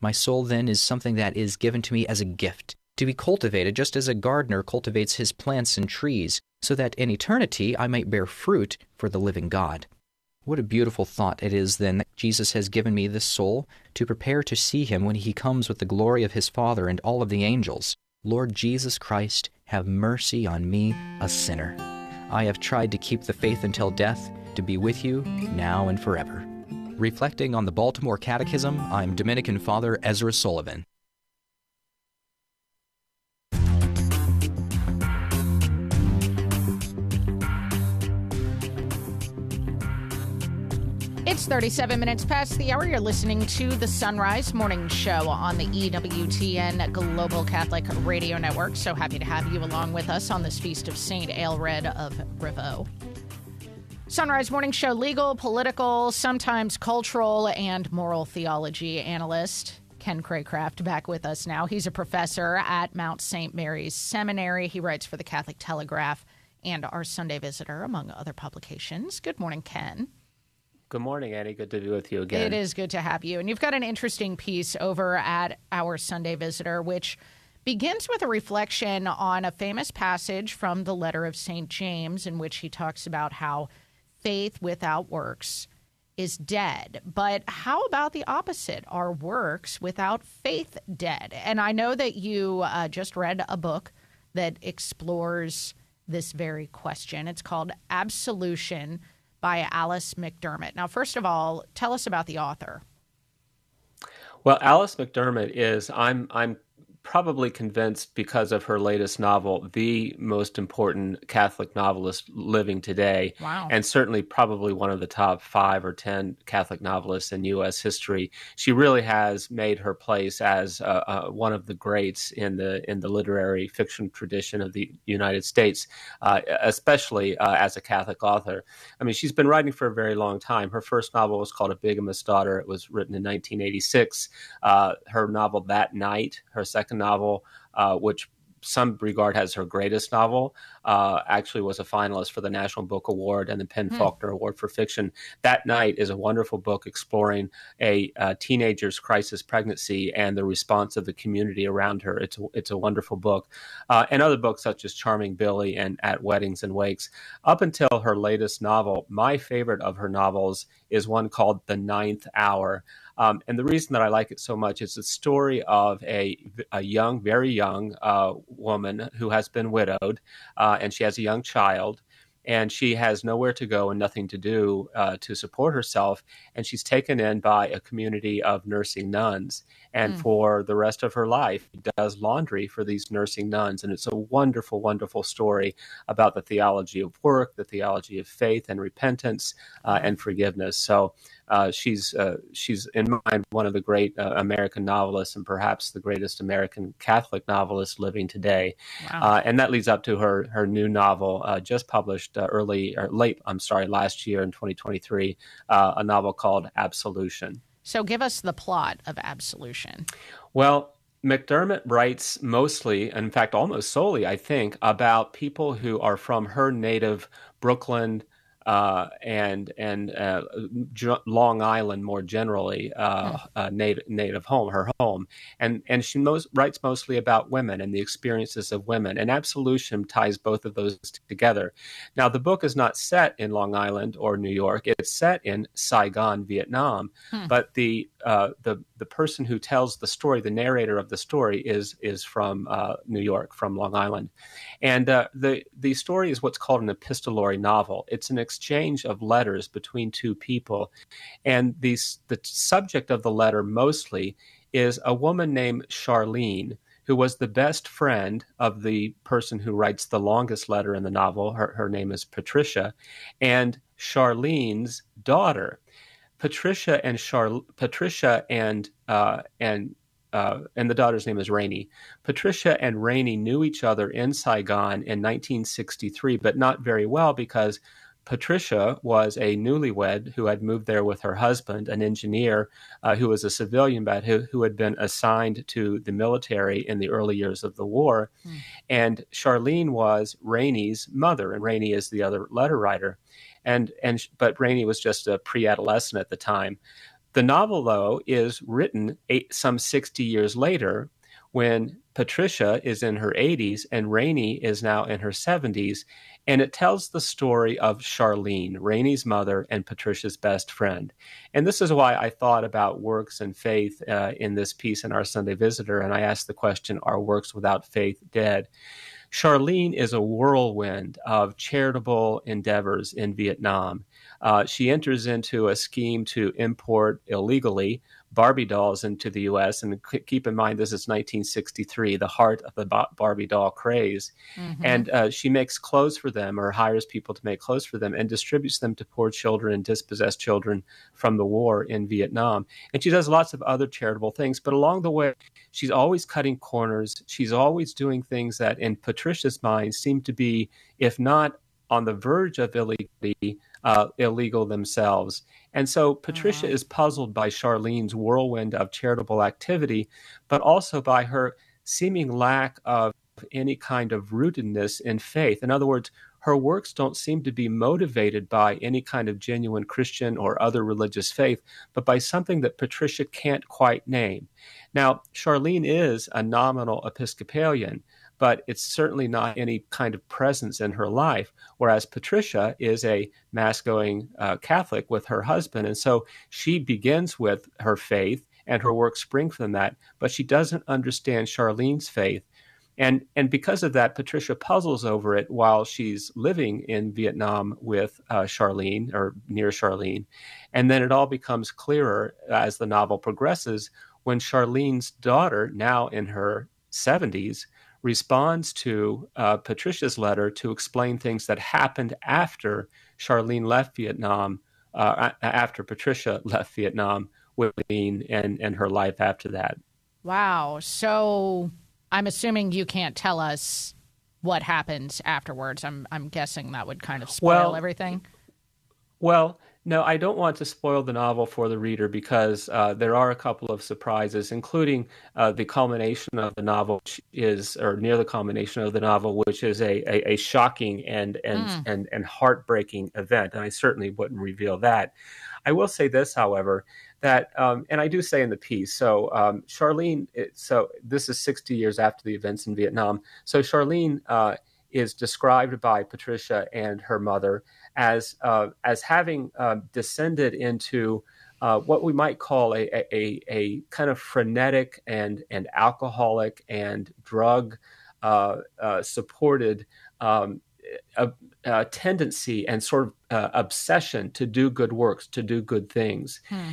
My soul then is something that is given to me as a gift, to be cultivated just as a gardener cultivates his plants and trees, so that in eternity I might bear fruit for the living God. What a beautiful thought it is then that Jesus has given me this soul to prepare to see him when he comes with the glory of his Father and all of the angels. Lord Jesus Christ, have mercy on me, a sinner. I have tried to keep the faith until death, to be with you now and forever. Reflecting on the Baltimore Catechism, I'm Dominican Father Ezra Sullivan. It's 37 minutes past the hour. You're listening to the Son Rise Morning Show on the EWTN Global Catholic Radio Network. So happy to have you along with us on this feast of St. Aelred of Rievaulx. Sunrise Morning Show legal, political, sometimes cultural, and moral theology analyst. Ken Craycraft back with us now. He's a professor at Mount St. Mary's Seminary. He writes for the Catholic Telegraph and our Sunday Visitor, among other publications. Good morning, Ken. Good morning, Annie. Good to be with you again. It is good to have you. And you've got an interesting piece over at our Sunday Visitor, which begins with a reflection on a famous passage from the letter of St. James, in which he talks about how faith without works is dead. But how about the opposite? Are works without faith dead? And I know that you uh, just read a book that explores this very question. It's called Absolution by Alice McDermott. Now, first of all, tell us about the author. Well, Alice McDermott is I'm I'm probably convinced because of her latest novel, the most important Catholic novelist living today. Wow. And certainly probably one of the top five or 10 Catholic novelists in U.S. history. She really has made her place as uh, uh, one of the greats in the, in the literary fiction tradition of the United States, uh, especially uh, as a Catholic author. I mean, she's been writing for a very long time. Her first novel was called A Bigamous Daughter. It was written in 1986. Uh, her novel That Night, her second novel, uh, which some regard as her greatest novel, uh, actually was a finalist for the National Book Award and the PEN Hmm. Faulkner Award for Fiction. That Night is a wonderful book exploring a uh, teenager's crisis pregnancy and the response of the community around her. It's a, it's a wonderful book. Uh, and other books such as Charming Billy and At Weddings and Wakes. Up until her latest novel, my favorite of her novels is one called The Ninth Hour. Um, and the reason that I like it so much is the story of a, a young, very young uh, woman who has been widowed uh, and she has a young child. And she has nowhere to go and nothing to do uh, to support herself. And she's taken in by a community of nursing nuns. And Mm. for the rest of her life, does laundry for these nursing nuns. And it's a wonderful, wonderful story about the theology of work, the theology of faith and repentance uh, and forgiveness. So Uh, she's uh, she's in my mind one of the great uh, American novelists and perhaps the greatest American Catholic novelist living today. Wow. Uh, and that leads up to her her new novel, uh, just published uh, early or late. I'm sorry, last year in 2023, a novel called Absolution. So give us the plot of Absolution. Well, McDermott writes mostly, in fact, almost solely, I think, about people who are from her native Brooklyn, uh, and and uh, Long Island more generally, uh, hmm. native native home, her home, and and she most, writes mostly about women and the experiences of women. And Absolution ties both of those together. Now, the book is not set in Long Island or New York; it's set in Saigon, Vietnam. Hmm. But the uh, the the person who tells the story, the narrator of the story, is is from uh, New York, from Long Island, and uh, the the story is what's called an epistolary novel. It's an exchange of letters between two people, and the the subject of the letter mostly is a woman named Charlene, who was the best friend of the person who writes the longest letter in the novel. Her, her name is Patricia, and Charlene's daughter. Patricia and Char- Patricia and uh, and uh, and the daughter's name is Rainey. Patricia and Rainey knew each other in Saigon in 1963, but not very well because Patricia was a newlywed who had moved there with her husband, an engineer uh, who was a civilian, but who, who had been assigned to the military in the early years of the war. Mm. And Charlene was Rainey's mother, and Rainey is the other letter writer and and but Rainey was just a pre-adolescent at the time. The novel, though, is written eight, some 60 years later when Patricia is in her 80s and Rainey is now in her 70s. And it tells the story of Charlene, Rainey's mother and Patricia's best friend. And this is why I thought about works and faith uh, in this piece in our Sunday Visitor. And I asked the question Are works without faith dead? Charlene is a whirlwind of charitable endeavors in Vietnam. Uh, she enters into a scheme to import illegally Barbie dolls into the U.S. And keep in mind, this is 1963, the heart of the Barbie doll craze. Mm-hmm. And uh, she makes clothes for them or hires people to make clothes for them and distributes them to poor children and dispossessed children from the war in Vietnam. And she does lots of other charitable things. But along the way, she's always cutting corners. She's always doing things that, in Patricia's mind, seem to be, if not on the verge of illegality, uh, illegal themselves. And so Patricia is puzzled by Charlene's whirlwind of charitable activity, but also by her seeming lack of any kind of rootedness in faith. In other words, her works don't seem to be motivated by any kind of genuine Christian or other religious faith, but by something that Patricia can't quite name. Now, Charlene is a nominal Episcopalian, but it's certainly not any kind of presence in her life. Whereas Patricia is a mass going uh, Catholic with her husband. And so she begins with her faith and her work spring from that, but she doesn't understand Charlene's faith. And, and because of that, Patricia puzzles over it while she's living in Vietnam with uh, Charlene or near Charlene. And then it all becomes clearer as the novel progresses when Charlene's daughter, now in her 70s, responds to uh, Patricia's letter to explain things that happened after Charlene left Vietnam, uh, after Patricia *laughs* left Vietnam, with and, and her life after that. Wow. So I'm assuming you can't tell us what happens afterwards. I'm, I'm guessing that would kind of spoil well, everything. Well, no, I don't want to spoil the novel for the reader because uh, there are a couple of surprises, including uh, the culmination of the novel, which is or near the culmination of the novel, which is a, a, a shocking and and, mm. and and heartbreaking event. And I certainly wouldn't reveal that. I will say this, however, that um, and I do say in the piece. So um, Charlene, so this is 60 years after the events in Vietnam. So Charlene uh, is described by Patricia and her mother as uh, as having uh, descended into uh, what we might call a, a, a, kind of frenetic and and alcoholic and drug uh, uh, supported um, a, a, tendency and sort of uh, obsession to do good works, to do good things. Hmm.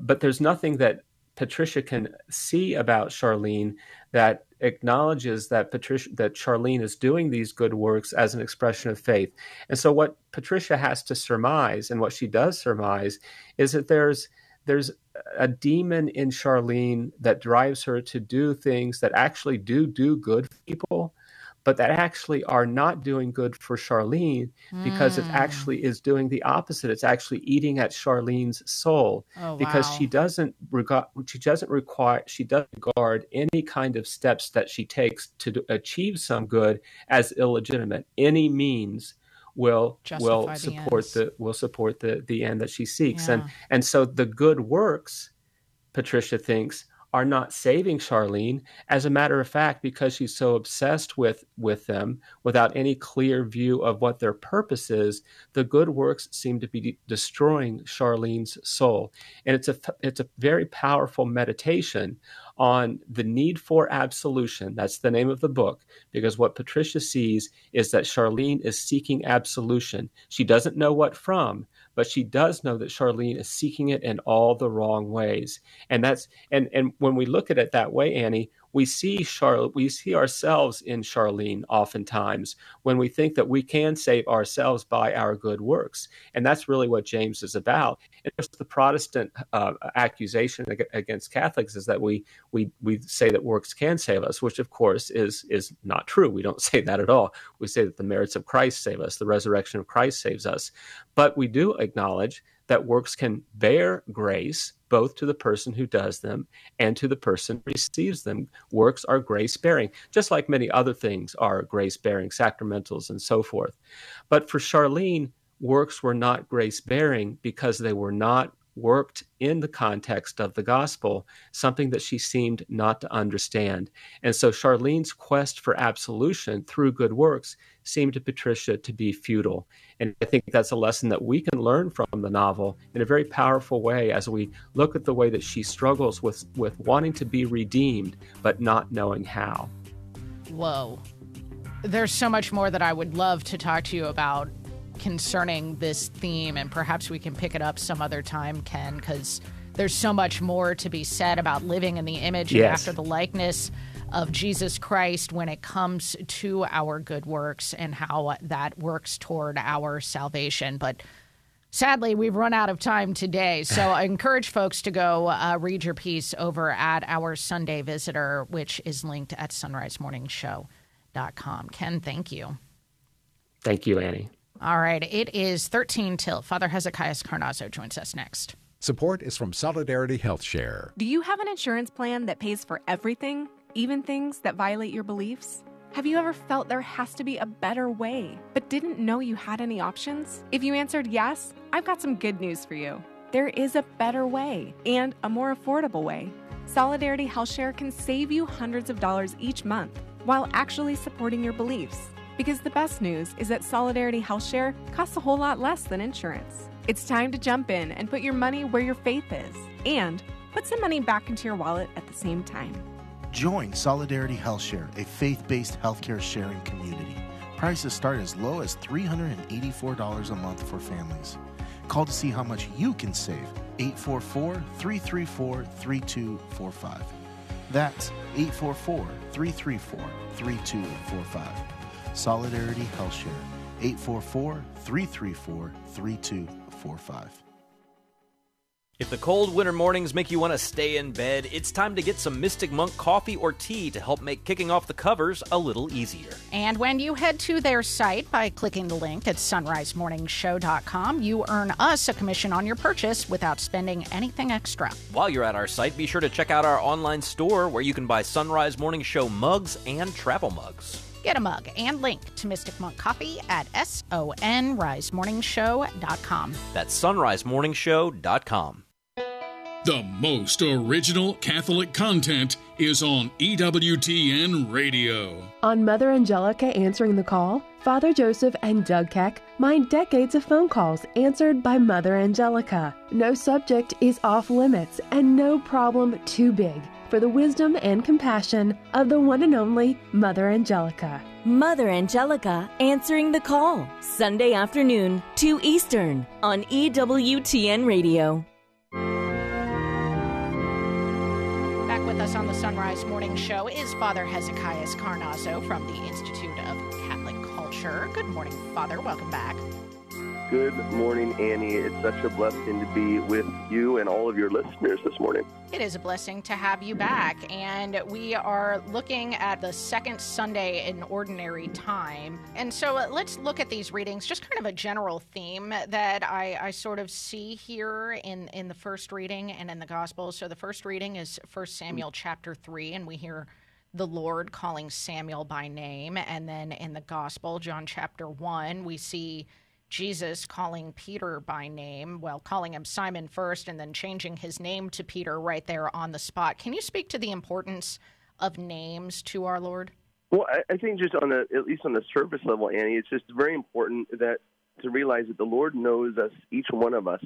but there's nothing that Patricia can see about Charlene that acknowledges that Patricia that Charlene is doing these good works as an expression of faith. And so what Patricia has to surmise and what she does surmise is that there's there's a demon in Charlene that drives her to do things that actually do do good for people but that actually are not doing good for Charlene because it Mm. actually is doing the opposite. It's actually eating at Charlene's soul Oh, because wow. she doesn't regard she doesn't require she doesn't regard any kind of steps that she takes to do, achieve some good as illegitimate. Any means will will the support ends. the will support the the end that she seeks and and so the good works Patricia thinks are not saving Charlene. As a matter of fact, because she's so obsessed with with them, without any clear view of what their purpose is, the good works seem to be de- destroying Charlene's soul. And it's a it's a very powerful meditation on the need for absolution. That's the name of the book, because what Patricia sees is that Charlene is seeking absolution. She doesn't know what from, but she does know that Charlene is seeking it in all the wrong ways. And that's and and when we look at it that way, Annie, we see Charlotte, we see ourselves in Charlene oftentimes when we think that we can save ourselves by our good works, and that's really what James is about. And the Protestant uh, accusation against Catholics is that we we we say that works can save us, which of course is is not true. We don't *laughs* say that at all. We say that the merits of Christ save us, the resurrection of Christ saves us, but we do acknowledge that works can bear grace both to the person who does them and to the person who receives them. Works are grace bearing, just like many other things are grace bearing, sacramentals and so forth. But for Charlene, works were not grace bearing because they were not worked in the context of the gospel, something that she seemed not to understand. And so Charlene's quest for absolution through good works seemed to Patricia to be futile. And I think that's a lesson that we can learn from the novel in a very powerful way as we look at the way that she struggles with, with wanting to be redeemed, but not knowing how. Whoa. There's so much more that I would love to talk to you about concerning this theme, and perhaps we can pick it up some other time, Ken, because there's so much more to be said about living in the image and after the likeness of Jesus Christ when it comes to our good works and how that works toward our salvation. But Sadly, we've run out of time today. So *laughs* I encourage folks to go uh, read your piece over at our Sunday Visitor, which is linked at sonrisemorningshow.com. Ken, thank you. Thank you, Annie. All right, it is 13 till. Father Hezekias Carnazzo joins us next. Support is from Solidarity Health Share. Do you have an insurance plan that pays for everything, even things that violate your beliefs? Have you ever felt there has to be a better way, but didn't know you had any options? If you answered yes, I've got some good news for you. There is a better way and a more affordable way. Solidarity HealthShare can save you hundreds of dollars each month while actually supporting your beliefs. Because the best news is that Solidarity HealthShare costs a whole lot less than insurance. It's time to jump in and put your money where your faith is and put some money back into your wallet at the same time. Join Solidarity HealthShare, a faith based healthcare sharing community. Prices start as low as $384 a month for families. Call to see how much you can save 844 334 3245. That's 844 334 3245. Solidarity HealthShare, 844 334 3245. If the cold winter mornings make you want to stay in bed, it's time to get some Mystic Monk coffee or tea to help make kicking off the covers a little easier. And when you head to their site by clicking the link at sonrisemorningshow.com, you earn us a commission on your purchase without spending anything extra. While you're at our site, be sure to check out our online store where you can buy Son Rise Morning Show mugs and travel mugs. Get a mug and link to Mystic Monk Coffee at sonrisemorningshow.com. That's sonrisemorningshow.com. The most original Catholic content is on E EWTN Radio. On Mother Angelica Answering the Call, Father Joseph and Doug Keck mine decades of phone calls answered by Mother Angelica. No subject is off limits and no problem too big for the wisdom and compassion of the one and only Mother Angelica. Mother Angelica answering the call, Sunday afternoon, 2 Eastern, on EWTN Radio. Back with us on the Son Rise Sunrise Morning Show is Father Hezekias Carnazzo from the Institute of Catholic Culture. Good morning, Father. Welcome back. Good morning, Annie. It's such a blessing to be with you and all of your listeners this morning. It is a blessing to have you back, and we are looking at the second Sunday in Ordinary Time. And so uh, let's look at these readings, just kind of a general theme that I, I sort of see here in, in the first reading and in the Gospel. So the first reading is 1 Samuel chapter 3, and we hear the Lord calling Samuel by name. And then in the Gospel, John chapter 1, we see Jesus calling Peter by name, well, calling him Simon first and then changing his name to Peter right there on the spot. Can you speak to the importance of names to our Lord? Well, I, think just on the at least on the surface level, Annie, it's just very important that to realize that the Lord knows us, each one of us,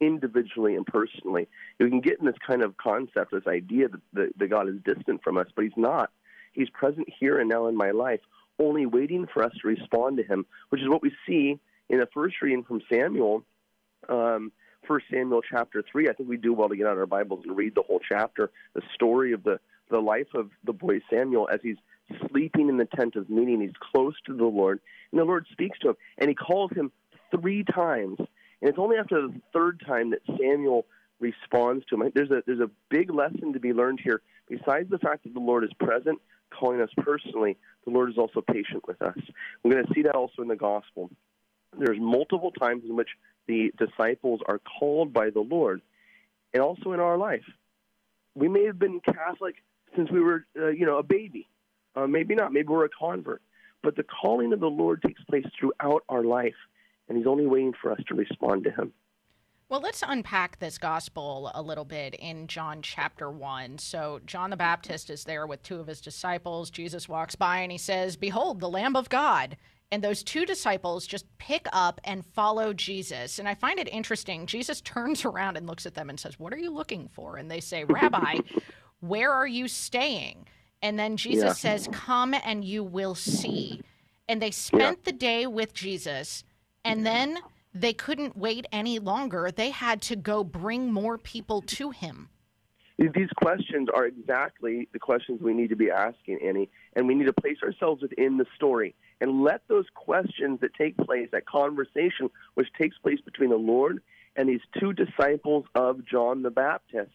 individually and personally. We can get in this kind of concept, this idea that, that, that God is distant from us, but He's not. He's present here and now in my life, only waiting for us to respond to Him, which is what we see in the first reading from Samuel, um, First Samuel chapter three, I think we do well to get out our Bibles and read the whole chapter, the story of the the life of the boy Samuel as he's sleeping in the tent of meeting. He's close to the Lord, and the Lord speaks to him, and He calls him three times. And it's only after the third time that Samuel responds to him. There's a there's a big lesson to be learned here. Besides the fact that the Lord is present, calling us personally, the Lord is also patient with us. We're going to see that also in the gospel there's multiple times in which the disciples are called by the Lord, and also in our life. We may have been Catholic since we were, uh, you know, a baby. Uh, maybe not. Maybe we're a convert. But the calling of the Lord takes place throughout our life, and He's only waiting for us to respond to Him. Well, let's unpack this gospel a little bit in John chapter 1. So, John the Baptist is there with two of his disciples. Jesus walks by and he says, Behold, the Lamb of God. And those two disciples just pick up and follow Jesus. And I find it interesting. Jesus turns *laughs* around and looks at them and says, What are you looking for? And they say, Rabbi, *laughs* where are you staying? And then Jesus yeah. says, Come and you will see. And they spent yeah. the day with Jesus. And then they couldn't wait any longer. They had to go bring more people to him. These questions are exactly the questions we need to be asking, Annie, and we need to place ourselves within the story and let those questions that take place, that conversation which takes place between the Lord and these two disciples of John the Baptist,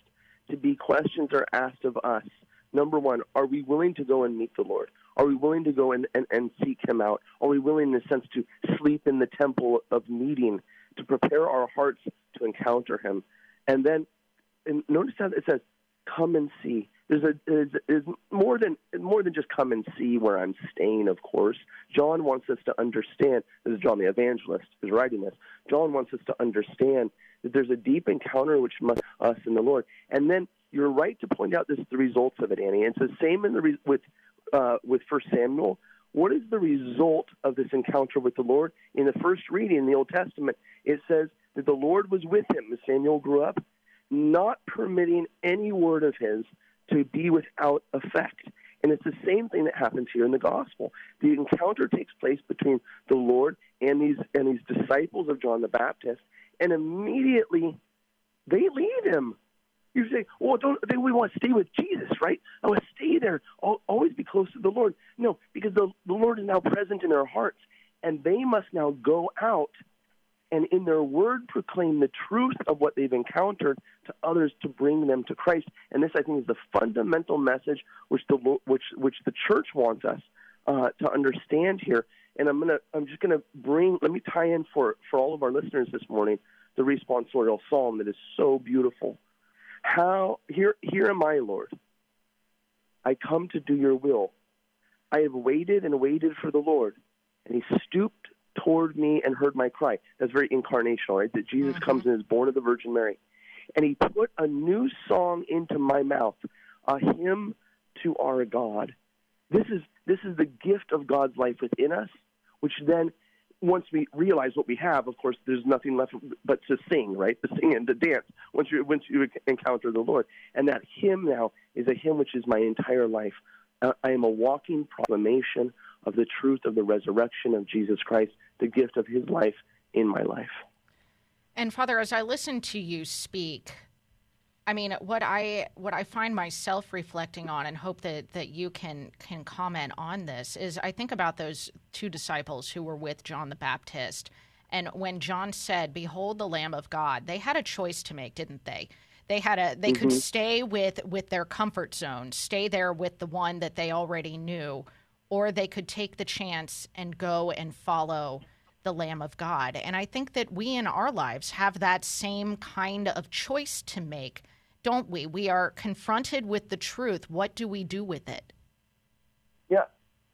to be questions are asked of us. Number one, are we willing to go and meet the Lord? Are we willing to go and, and, and seek him out? Are we willing, in a sense, to sleep in the temple of meeting, to prepare our hearts to encounter him? And then, and notice how it says, come and see there's a there's, there's more than more than just come and see where I'm staying. Of course, John wants us to understand. This is John the Evangelist who's writing this. John wants us to understand that there's a deep encounter which must us and the Lord. And then you're right to point out this the results of it, Annie. And it's the same in the re, with uh, with First Samuel. What is the result of this encounter with the Lord? In the first reading in the Old Testament, it says that the Lord was with him as Samuel grew up, not permitting any word of his to be without effect. And it's the same thing that happens here in the gospel. The encounter takes place between the Lord and these and these disciples of John the Baptist, and immediately they leave him. You say, "Well, don't they? We want to stay with Jesus, right? I want to stay there. I'll always be close to the Lord." No, because the, the Lord is now present in their hearts, and they must now go out and in their word proclaim the truth of what they've encountered to others to bring them to Christ. And this, I think, is the fundamental message which the which which the church wants us uh, to understand here. And I'm gonna I'm just gonna bring let me tie in for for all of our listeners this morning the responsorial psalm that is so beautiful. How here here am I, Lord. I come to do your will. I have waited and waited for the Lord, and he stooped toward me and heard my cry. That's very incarnational, right? That Jesus mm-hmm. comes and is born of the Virgin Mary. And he put a new song into my mouth, a hymn to our God. This is this is the gift of God's life within us, which then once we realize what we have, of course, there's nothing left but to sing, right? To sing and to dance once you once you encounter the Lord. And that hymn now is a hymn which is my entire life. Uh, I am a walking proclamation of the truth of the resurrection of Jesus Christ, the gift of his life in my life. And Father, as I listen to you speak, I mean, what I what I find myself reflecting on, and hope that that you can can comment on this, is I think about those two disciples who were with John the Baptist, and when John said, "Behold, the Lamb of God," they had a choice to make, didn't they? They had a they could Mhm. stay with with their comfort zone, stay there with the one that they already knew, or they could take the chance and go and follow the Lamb of God. And I think that we in our lives have that same kind of choice to make, don't we? We are confronted with the truth. What do we do with it? Yeah,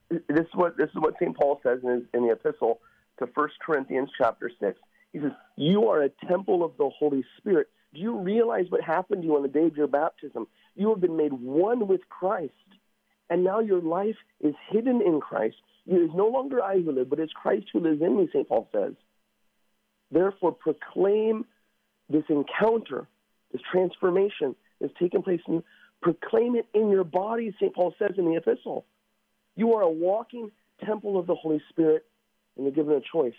this is what this is what St. Paul says in, his, in the epistle to First Corinthians chapter six. He says, "You are a temple of the Holy Spirit." Do you realize what happened to you on the day of your baptism? You have been made one with Christ, and now your life is hidden in Christ. It is no longer I who live, but it's Christ who lives in me. St. Paul says. Therefore, proclaim this encounter, this transformation that's taken place, and proclaim it in your body. St. Paul says in the epistle. You are a walking temple of the Holy Spirit, and you're given a choice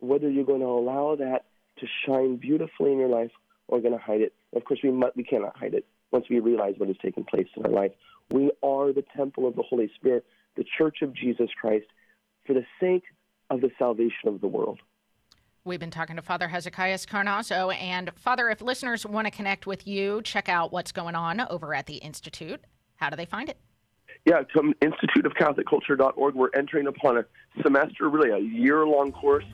whether you're going to allow that to shine beautifully in your life or going to hide it. Of course, we mu we cannot hide it once we realize what is taking place in our life. We are the temple of the Holy Spirit, the Church of Jesus Christ, for the sake of the salvation of the world. We've been talking to Father Hezekias Carnazzo. And Father, if listeners want to connect with you, check out what's going on over at the Institute, how do they find it? Yeah, come instituteofcatholicculture.org. We're entering upon a semester, really a year-long course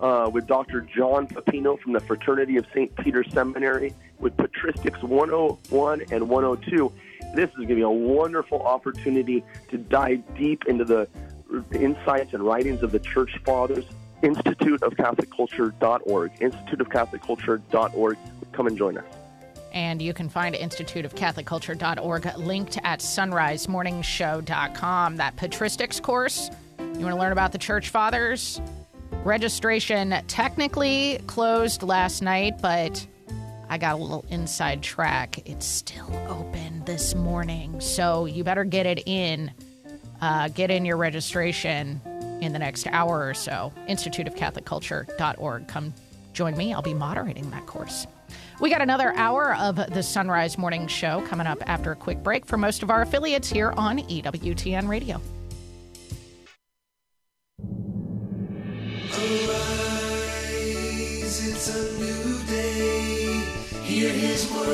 uh, with Dr. John Pepino from the Fraternity of St. Peter Seminary with Patristics 101 and 102. This is going to be a wonderful opportunity to dive deep into the insights and writings of the Church Fathers. Instituteofcatholicculture.org. Instituteofcatholicculture.org. Come and join us. And you can find instituteofcatholicculture.org linked at sonrisemorningshow.com. That patristics course, you want to learn about the church fathers? Registration technically closed last night, but I got a little inside track. It's still open this morning. So you better get it in. Uh, get in your registration in the next hour or so. Instituteofcatholicculture.org. Come join me. I'll be moderating that course. We got another hour of the Son Rise Morning Show coming up after a quick break for most of our affiliates here on EWTN Radio. It's a new day. Hear his word,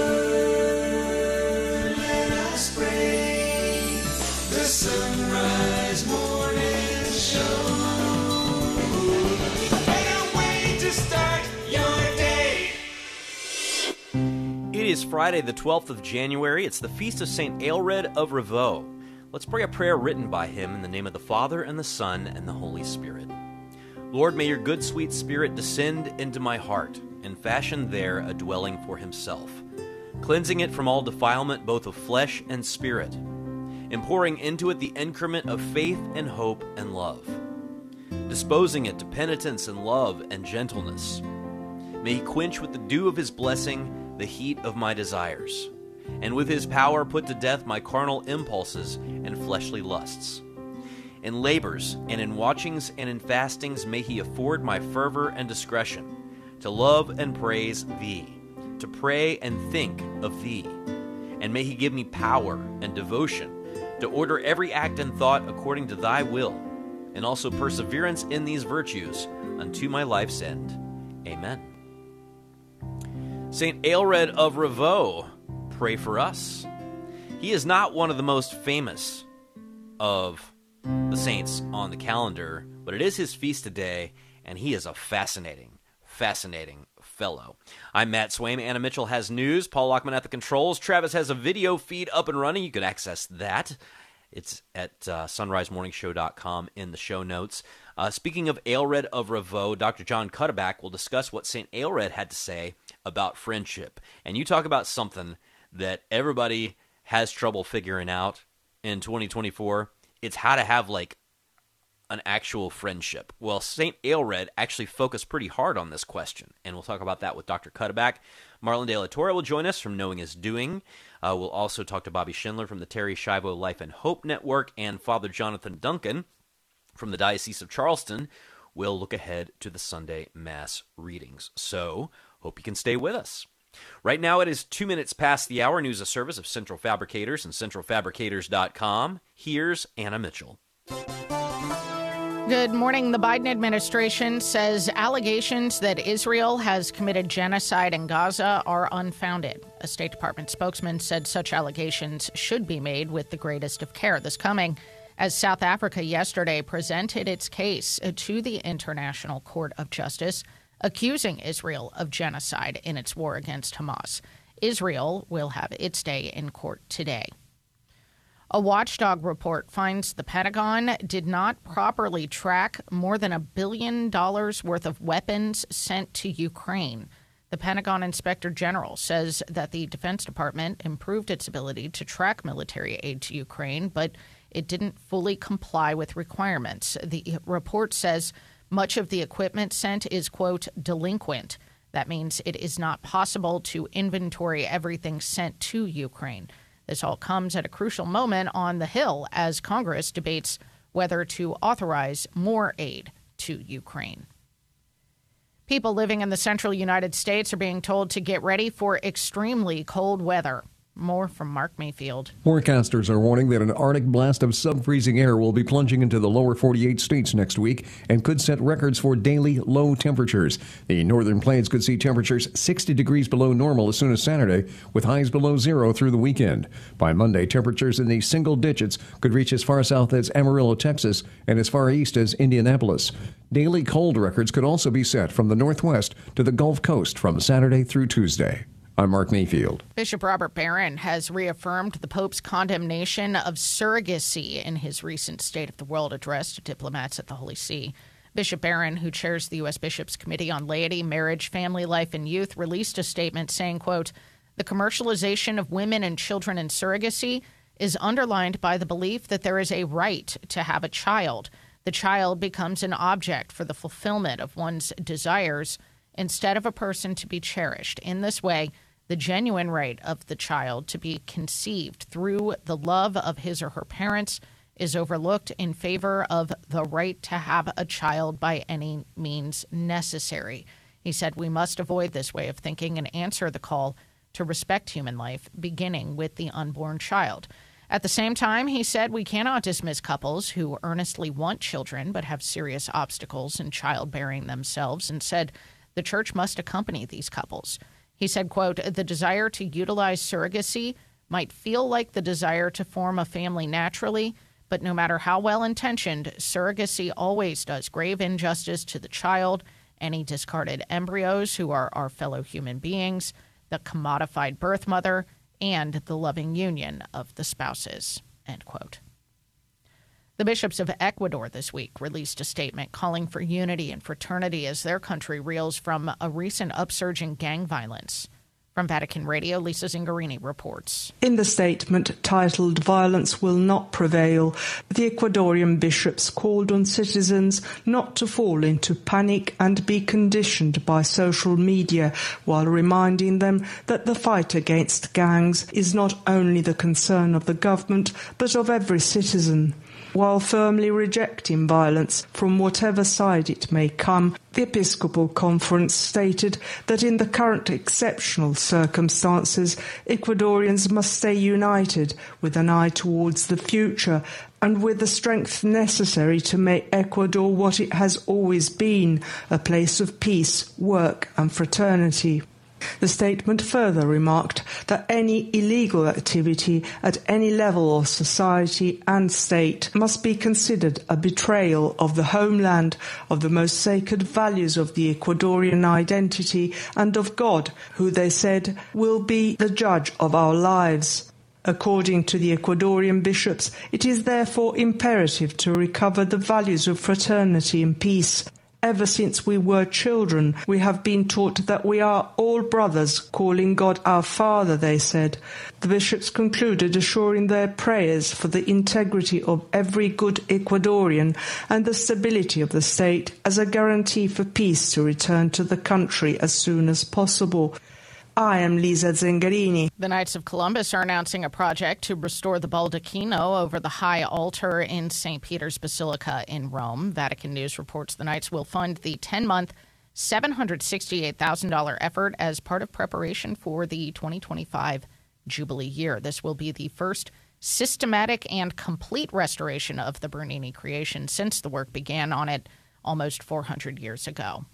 let us pray. The Son Rise morning show. A way to start your day. It is Friday, the 12th of January. It's the feast of St. Aelred of Rievaulx. Let's pray a prayer written by him in the name of the Father, and the Son, and the Holy Spirit. Lord, may your good, sweet Spirit descend into my heart and fashion there a dwelling for himself, cleansing it from all defilement both of flesh and spirit, and pouring into it the increment of faith and hope and love, disposing it to penitence and love and gentleness. May he quench with the dew of his blessing the heat of my desires, and with his power put to death my carnal impulses and fleshly lusts. In labors and in watchings and in fastings may he afford my fervor and discretion, to love and praise thee, to pray and think of thee. And may he give me power and devotion to order every act and thought according to thy will, and also perseverance in these virtues unto my life's end. Amen. St. Aelred of Rievaulx, pray for us. He is not one of the most famous of the saints on the calendar, but it is his feast today, and he is a fascinating, fascinating fellow. I'm Matt Swaim. Anna Mitchell has news. Paul Lockman at the controls. Travis has a video feed up and running. You can access that. It's at uh, sonrisemorningshow.com in the show notes. Uh, speaking of Aelred of Rievaulx, Dr. John Cuddeback will discuss what St. Aelred had to say about friendship. And you talk about something that everybody has trouble figuring out in 2024. It's how to have like an actual friendship. Well, St. Aelred actually focused pretty hard on this question, and we'll talk about that with Dr. Cuddeback. Marlon De La Torre will join us from Knowing is Doing. Uh, we'll also talk to Bobby Schindler from the Terri Schiavo Life and Hope Network, and Father Jonathan Duncan from the Diocese of Charleston. We'll look ahead to the Sunday Mass readings. So, hope you can stay with us. Right now it is two minutes past the hour. News of service of Central Fabricators and centralfabricators.com. Here's Anna Mitchell. Good morning. The Biden administration says allegations that Israel has committed genocide in Gaza are unfounded. A State Department spokesman said such allegations should be made with the greatest of care. This coming as South Africa yesterday presented its case to the International Court of Justice, accusing Israel of genocide in its war against Hamas. Israel will have its day in court today. A watchdog report finds the Pentagon did not properly track more than a billion dollars worth of weapons sent to Ukraine. The Pentagon Inspector General says that the Defense Department improved its ability to track military aid to Ukraine, but it didn't fully comply with requirements. The report says much of the equipment sent is, quote, delinquent. That means it is not possible to inventory everything sent to Ukraine. This all comes at a crucial moment on the Hill as Congress debates whether to authorize more aid to Ukraine. People living in the central United States are being told to get ready for extremely cold weather. More from Mark Mayfield. Forecasters are warning that an Arctic blast of sub freezing air will be plunging into the lower 48 states next week and could set records for daily low temperatures. The northern plains could see temperatures 60 degrees below normal as soon as Saturday, with highs below zero through the weekend. By Monday, temperatures in the single digits could reach as far south as Amarillo, Texas, and as far east as Indianapolis. Daily cold records could also be set from the northwest to the Gulf Coast from Saturday through Tuesday. I'm Mark Mayfield. Bishop Robert Barron has reaffirmed the Pope's condemnation of surrogacy in his recent State of the World address to diplomats at the Holy See. Bishop Barron, who chairs the U.S. Bishops' Committee on Laity, Marriage, Family Life, and Youth, released a statement saying, quote, The commercialization of women and children in surrogacy is underlined by the belief that there is a right to have a child. The child becomes an object for the fulfillment of one's desires instead of a person to be cherished. In this way, the genuine right of the child to be conceived through the love of his or her parents is overlooked in favor of the right to have a child by any means necessary. He said we must avoid this way of thinking and answer the call to respect human life, beginning with the unborn child. At the same time, he said we cannot dismiss couples who earnestly want children but have serious obstacles in childbearing themselves, and said the church must accompany these couples. He said, quote, the desire to utilize surrogacy might feel like the desire to form a family naturally, but no matter how well intentioned, surrogacy always does grave injustice to the child, any discarded embryos who are our fellow human beings, the commodified birth mother, and the loving union of the spouses. End quote. The bishops of Ecuador this week released a statement calling for unity and fraternity as their country reels from a recent upsurge in gang violence. From Vatican Radio, Lisa Zengarini reports. In the statement titled Violence Will Not Prevail, the Ecuadorian bishops called on citizens not to fall into panic and be conditioned by social media while reminding them that the fight against gangs is not only the concern of the government but of every citizen. While firmly rejecting violence from whatever side it may come, the Episcopal Conference stated that in the current exceptional circumstances, Ecuadorians must stay united with an eye towards the future and with the strength necessary to make Ecuador what it has always been a place of peace, work, and fraternity. The statement further remarked that any illegal activity at any level of society and state must be considered a betrayal of the homeland, of the most sacred values of the Ecuadorian identity, and of God, who they said will be the judge of our lives. According to the Ecuadorian bishops, it is therefore imperative to recover the values of fraternity and peace. Ever since we were children, we have been taught that we are all brothers, calling God our Father, they said. The bishops concluded assuring their prayers for the integrity of every good Ecuadorian and the stability of the state as a guarantee for peace to return to the country as soon as possible. I am Lisa Zengarini. The Knights of Columbus are announcing a project to restore the baldacchino over the high altar in St. Peter's Basilica in Rome. Vatican News reports the Knights will fund the 10 month $768,000 effort as part of preparation for the 2025 Jubilee year. This will be the first systematic and complete restoration of the Bernini creation since the work began on it almost 400 years ago.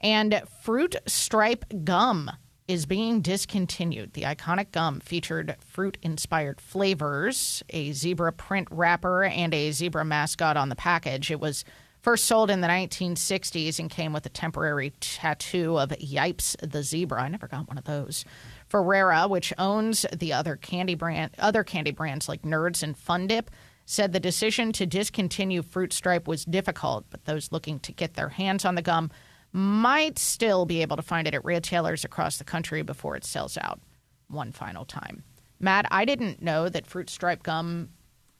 And fruit stripe gum is being discontinued. The iconic gum featured fruit inspired flavors, a zebra print wrapper, and a zebra mascot on the package. It was first sold in the 1960s and came with a temporary tattoo of Yipes the zebra. I never got one of those. Ferrara, which owns the other candy brand, other candy brands like Nerds and Fun Dip, said the decision to discontinue Fruit Stripe was difficult, but those looking to get their hands on the gum might still be able to find it at retailers across the country before it sells out one final time. Matt, I didn't know that Fruit Stripe gum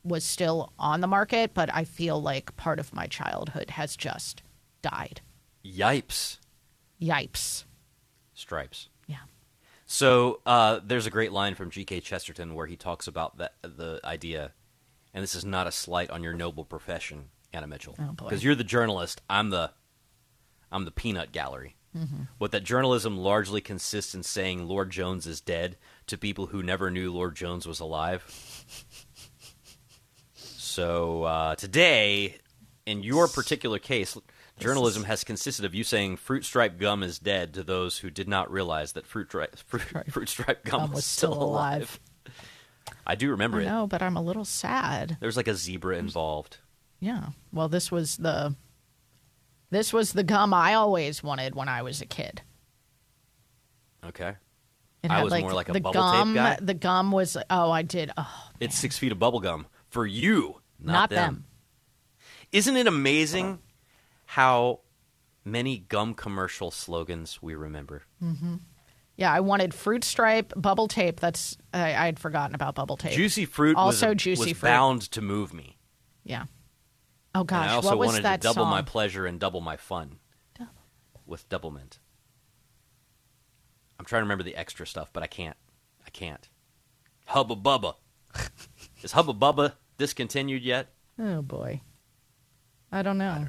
was still on the market, but I feel like part of my childhood has just died. Yipes. Yipes. Stripes. Yeah. So uh, there's a great line from G.K. Chesterton where he talks about that the idea, and this is not a slight on your noble profession, Anna Mitchell, Oh, because you're the journalist. I'm the I'm the peanut gallery. Mhm. What that journalism largely consists in saying Lord Jones is dead to people who never knew Lord Jones was alive. so uh, today, in your particular case, journalism has consisted of you saying fruit stripe gum is dead to those who did not realize that fruit dri- *laughs* fruit, fruit stripe gum, Gum was, was still still alive. I do remember I it. know, but I'm a little sad. There was like a zebra involved. Yeah. Well, this was the this was the gum I always wanted when I was a kid. Okay. It I was more like a the bubble gum. tape guy. The gum was oh, I did. Oh, It's six feet of bubble gum for you, not, Not them. them. Isn't it amazing how many gum commercial slogans we remember? hmm yeah. I wanted fruit stripe bubble tape. That's I, I had forgotten about bubble tape. Juicy fruit Also was, juicy was fruit. bound to move me. Yeah. Oh gosh, and I also what was wanted that to double song? my pleasure and double my fun with doublemint. I'm trying to remember the extra stuff, but I can't. I can't. Hubba Bubba. *laughs* Is Hubba Bubba discontinued yet? Oh boy. I don't know.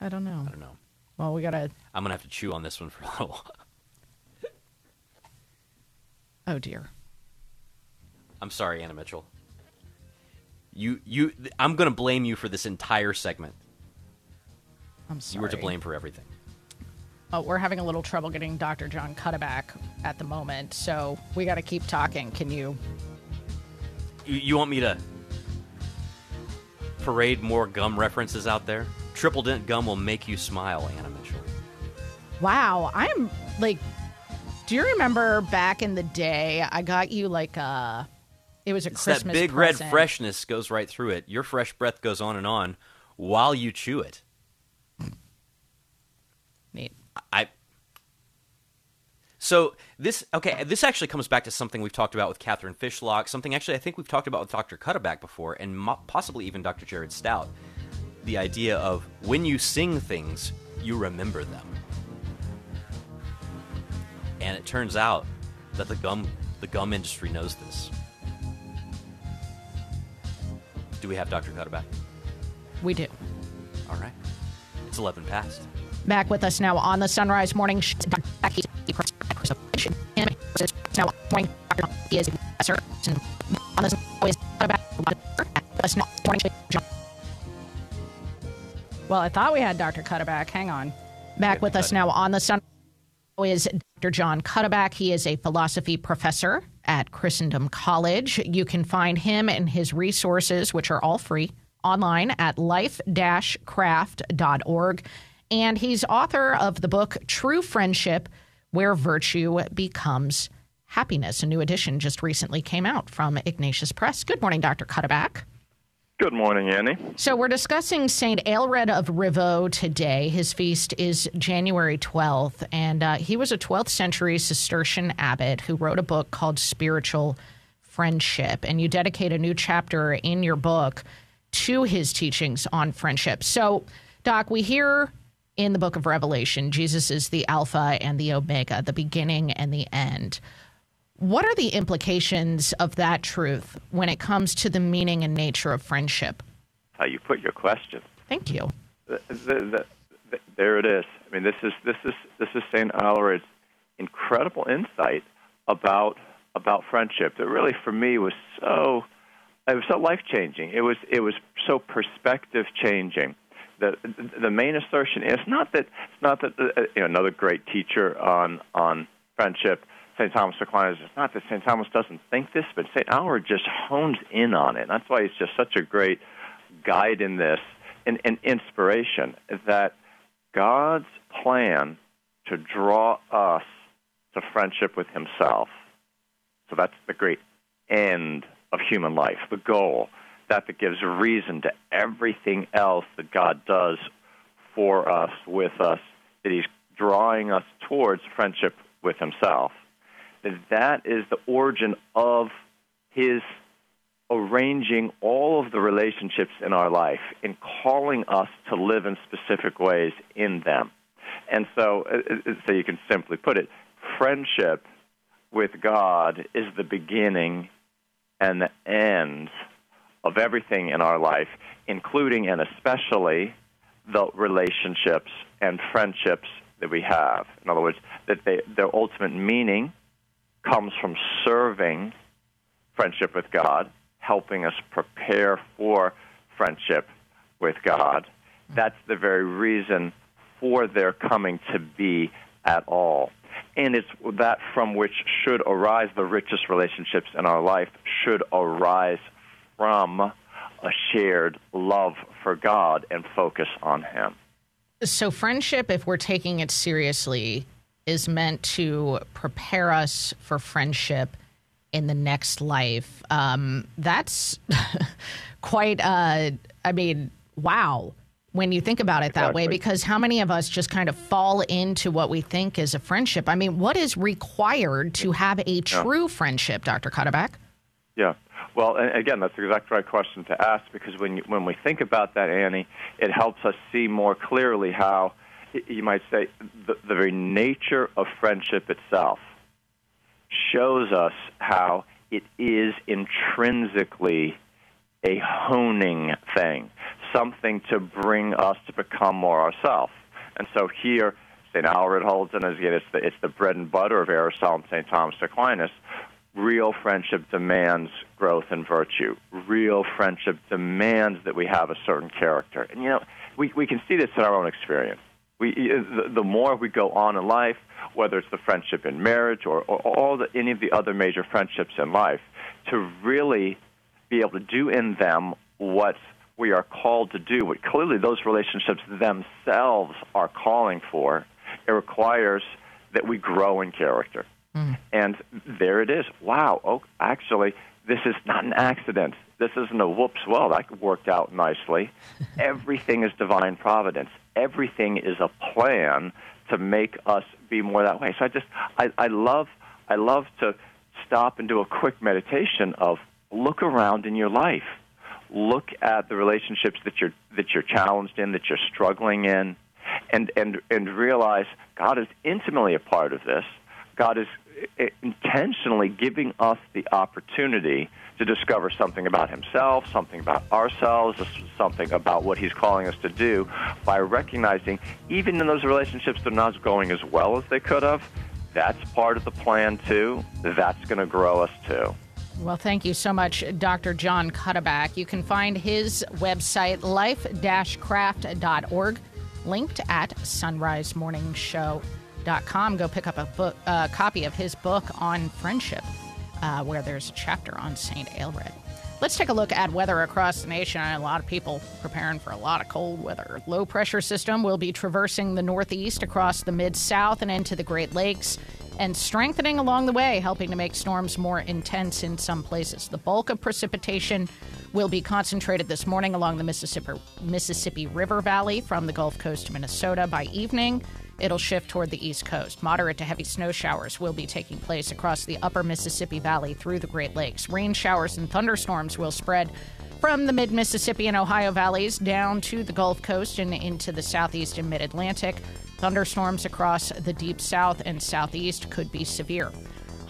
I don't know. I don't know. Well, we gotta. I'm gonna have to chew on this one for a little while. Oh dear. I'm sorry, Anna Mitchell. You, you. I'm gonna blame you for this entire segment. I'm sorry. You were to blame for everything. Oh, we're having a little trouble getting Dr. John Cuddeback at the moment, so we got to keep talking. Can you? You, you want me to parade more gum references out there? Triple dent gum will make you smile, Anna Mitchell. Wow, I'm like. Do you remember back in the day? I got you like a. It was a It's Christmas that big present. red freshness goes right through it. Your fresh breath goes on and on while you chew it. Neat. I. So this okay, this actually comes back to something we've talked about with Catherine Fishlock. Something actually I think we've talked about with Dr. Cuddeback before, and mo- possibly even Dr. Jared Stout. The idea of when you sing things, you remember them. And it turns out that the gum the gum industry knows this. Do we have Dr. Cuddeback? We do. All right. It's 11 past. Back with us now on the Son Rise Morning Sh- Back he's a now morning. He is a professor on always back us now morning. Well, I thought we had Dr. Cuddeback. Hang on. Back with us now on the Sun is Dr. John Cuddeback. He is a philosophy professor at Christendom College. You can find him and his resources, which are all free, online at life-craft.org. And he's author of the book True Friendship Where Virtue Becomes Happiness. A new edition just recently came out from Ignatius Press. Good morning, Dr. Cuddeback. Good morning, Annie. So we're discussing Saint Aelred of Rievaulx today. His feast is January 12th, and uh, he was a 12th century Cistercian abbot who wrote a book called Spiritual Friendship. And you dedicate a new chapter in your book to his teachings on friendship. So, Doc, we hear in the book of Revelation Jesus is the Alpha and the Omega, the beginning and the end. What are the implications of that truth when it comes to the meaning and nature of friendship? How you put your question. Thank you. The, the, the, there it is. I mean, this is this is this is Saint Aelred's incredible insight about about friendship. That really, for me, was so it was so life changing. It was it was so perspective changing. The the main assertion is not that it's not that uh, you know, another great teacher on on friendship. St. Thomas Aquinas. It's not that St. Thomas doesn't think this, but St. Aelred just hones in on it. That's why he's just such a great guide in this and, and inspiration. That God's plan to draw us to friendship with Himself. So that's the great end of human life, the goal. That that gives reason to everything else that God does for us, with us, that He's drawing us towards friendship with Himself. That is the origin of His arranging all of the relationships in our life and calling us to live in specific ways in them. And so, uh, uh, so you can simply put it, friendship with God is the beginning and the end of everything in our life, including and especially the relationships and friendships that we have. In other words, that they, their ultimate meaning comes from serving friendship with God, helping us prepare for friendship with God. That's the very reason for their coming to be at all. And it's that from which should arise the richest relationships in our life, should arise from a shared love for God and focus on Him. So, friendship, if we're taking it seriously, is meant to prepare us for friendship in the next life. Um, that's *laughs* quite, uh, I mean, wow when you think about it that exactly. way because how many of us just kind of fall into what we think is a friendship i mean what is required to have a true yeah. friendship dr Cuddeback? yeah well again that's the exact right question to ask because when you, when we think about that annie it helps us see more clearly how you might say the, the very nature of friendship itself shows us how it is intrinsically a honing thing, something to bring us to become more ourselves. And so here, St. Aelred holds, and again, it's the, it's the bread and butter of Aristotle and St. Thomas Aquinas. Real friendship demands growth and virtue. Real friendship demands that we have a certain character. And, you know, we, we can see this in our own experience. We, the, more we go on in life, whether it's the friendship in marriage or, or all the, any of the other major friendships in life, to really be able to do in them what we are called to do, what clearly those relationships themselves are calling for, it requires that we grow in character. Mm. And there it is. Wow, oh, actually, this is not an accident. This isn't a whoops, well, that worked out nicely. *laughs* Everything is divine providence. Everything is a plan to make us be more that way. So I just, I, I love, I love to stop and do a quick meditation of look around in your life. Look at the relationships that you're that you're challenged in, that you're struggling in, and and and realize God is intimately a part of this. God is intentionally giving us the opportunity to discover something about Himself, something about ourselves, something about what He's calling us to do by recognizing, even in those relationships that are not going as well as they could have, that's part of the plan too. That's going to grow us too. Well, thank you so much, Dr. John Cuddeback. You can find his website, life-craft.org, linked at sonrisemorningshow.com. Go pick up a book, uh, copy of his book on friendship, uh, where there's a chapter on St. Aelred. Let's take a look at weather across the nation. A lot of people preparing for a lot of cold weather. Low pressure system will be traversing the northeast across the mid south and into the Great Lakes and strengthening along the way, helping to make storms more intense in some places. The bulk of precipitation will be concentrated this morning along the Mississippi, Mississippi River Valley from the Gulf Coast to Minnesota. By evening, it'll shift toward the east coast. Moderate to heavy snow showers will be taking place across the upper Mississippi Valley through the Great Lakes. Rain showers and thunderstorms will spread from the mid Mississippi and Ohio valleys down to the Gulf Coast and into the southeast and mid Atlantic. Thunderstorms across the deep south and southeast could be severe.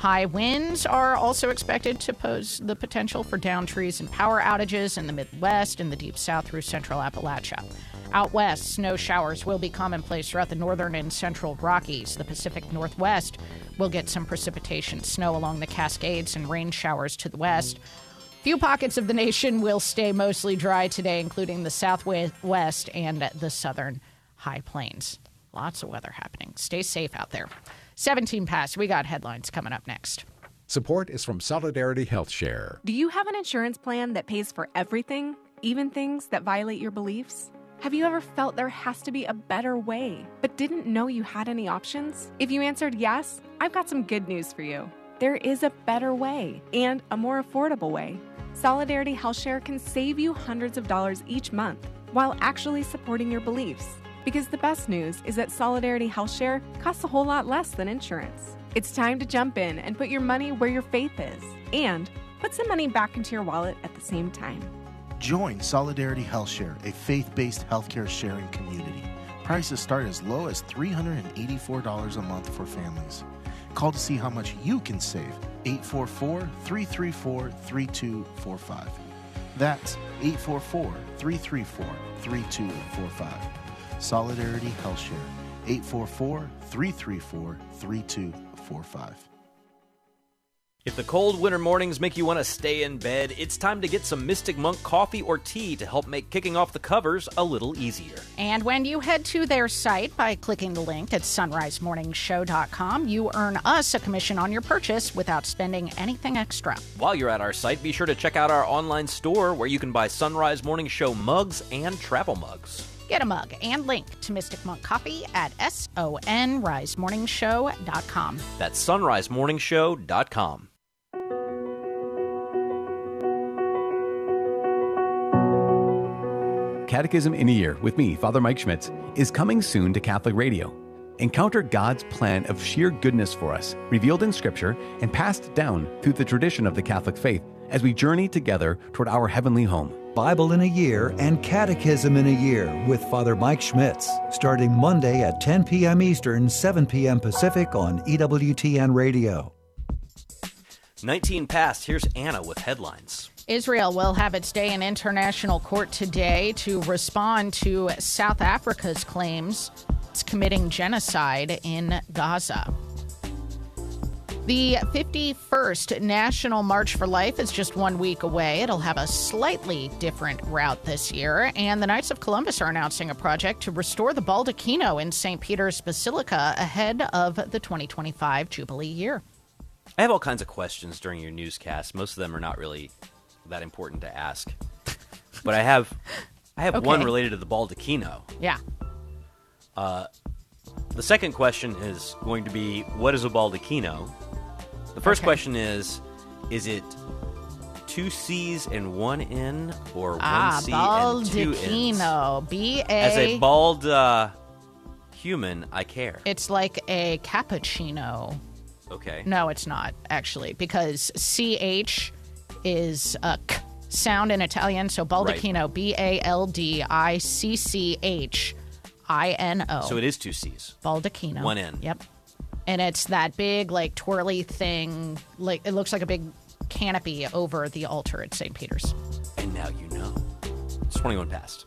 High winds are also expected to pose the potential for down trees and power outages in the Midwest and the deep south through central Appalachia. Out west, snow showers will be commonplace throughout the northern and central Rockies. The Pacific Northwest will get some precipitation, snow along the Cascades, and rain showers to the west. Few pockets of the nation will stay mostly dry today, including the southwest and the southern high plains. Lots of weather happening. Stay safe out there. 17 past. We got headlines coming up next. Support is from Solidarity Health Share. Do you have an insurance plan that pays for everything, even things that violate your beliefs? Have you ever felt there has to be a better way, but didn't know you had any options? If you answered yes, I've got some good news for you. There is a better way and a more affordable way. Solidarity Health Share can save you hundreds of dollars each month while actually supporting your beliefs. Because the best news is that Solidarity Health Share costs a whole lot less than insurance. It's time to jump in and put your money where your faith is and put some money back into your wallet at the same time. Join Solidarity Health Share, a faith based healthcare sharing community. Prices start as low as $384 a month for families. Call to see how much you can save 844 334 3245. That's 844 334 3245. Solidarity Health Share 844 334 3245. If the cold winter mornings make you want to stay in bed, it's time to get some Mystic Monk coffee or tea to help make kicking off the covers a little easier. And when you head to their site by clicking the link at sonrisemorningshow.com, you earn us a commission on your purchase without spending anything extra. While you're at our site, be sure to check out our online store where you can buy Son Rise Morning Show mugs and travel mugs. Get a mug and link to Mystic Monk Coffee at sonrisemorningshow.com. That's sonrisemorningshow.com. Catechism in a Year with me, Father Mike Schmitz, is coming soon to Catholic Radio. Encounter God's plan of sheer goodness for us, revealed in Scripture and passed down through the tradition of the Catholic faith as we journey together toward our heavenly home. Bible in a Year and Catechism in a Year with Father Mike Schmitz, starting Monday at 10 p.m. Eastern, 7 p.m. Pacific on EWTN Radio. 19 past, here's Anna with headlines. Israel will have its day in international court today to respond to South Africa's claims it's committing genocide in Gaza. The 51st National March for Life is just one week away. It'll have a slightly different route this year. And the Knights of Columbus are announcing a project to restore the Baldacchino in St. Peter's Basilica ahead of the 2025 Jubilee year. I have all kinds of questions during your newscast. Most of them are not really that important to ask. But I have I have Okay. one related to the Baldacchino. Yeah. Uh, the second question is going to be what is a baldacchino? The first Okay. question is is it two C's and one N or one Ah, C and two N's? Baldacchino. B As a bald uh, human, I care. It's like a cappuccino. Okay. No, it's not actually because CH is a k sound in Italian. So Baldacchino, B A L D I C C H I N O. So it is two C's. Baldacchino. One N. Yep. And it's that big, like twirly thing. Like it looks like a big canopy over the altar at St. Peter's. And now you know. It's 21 past.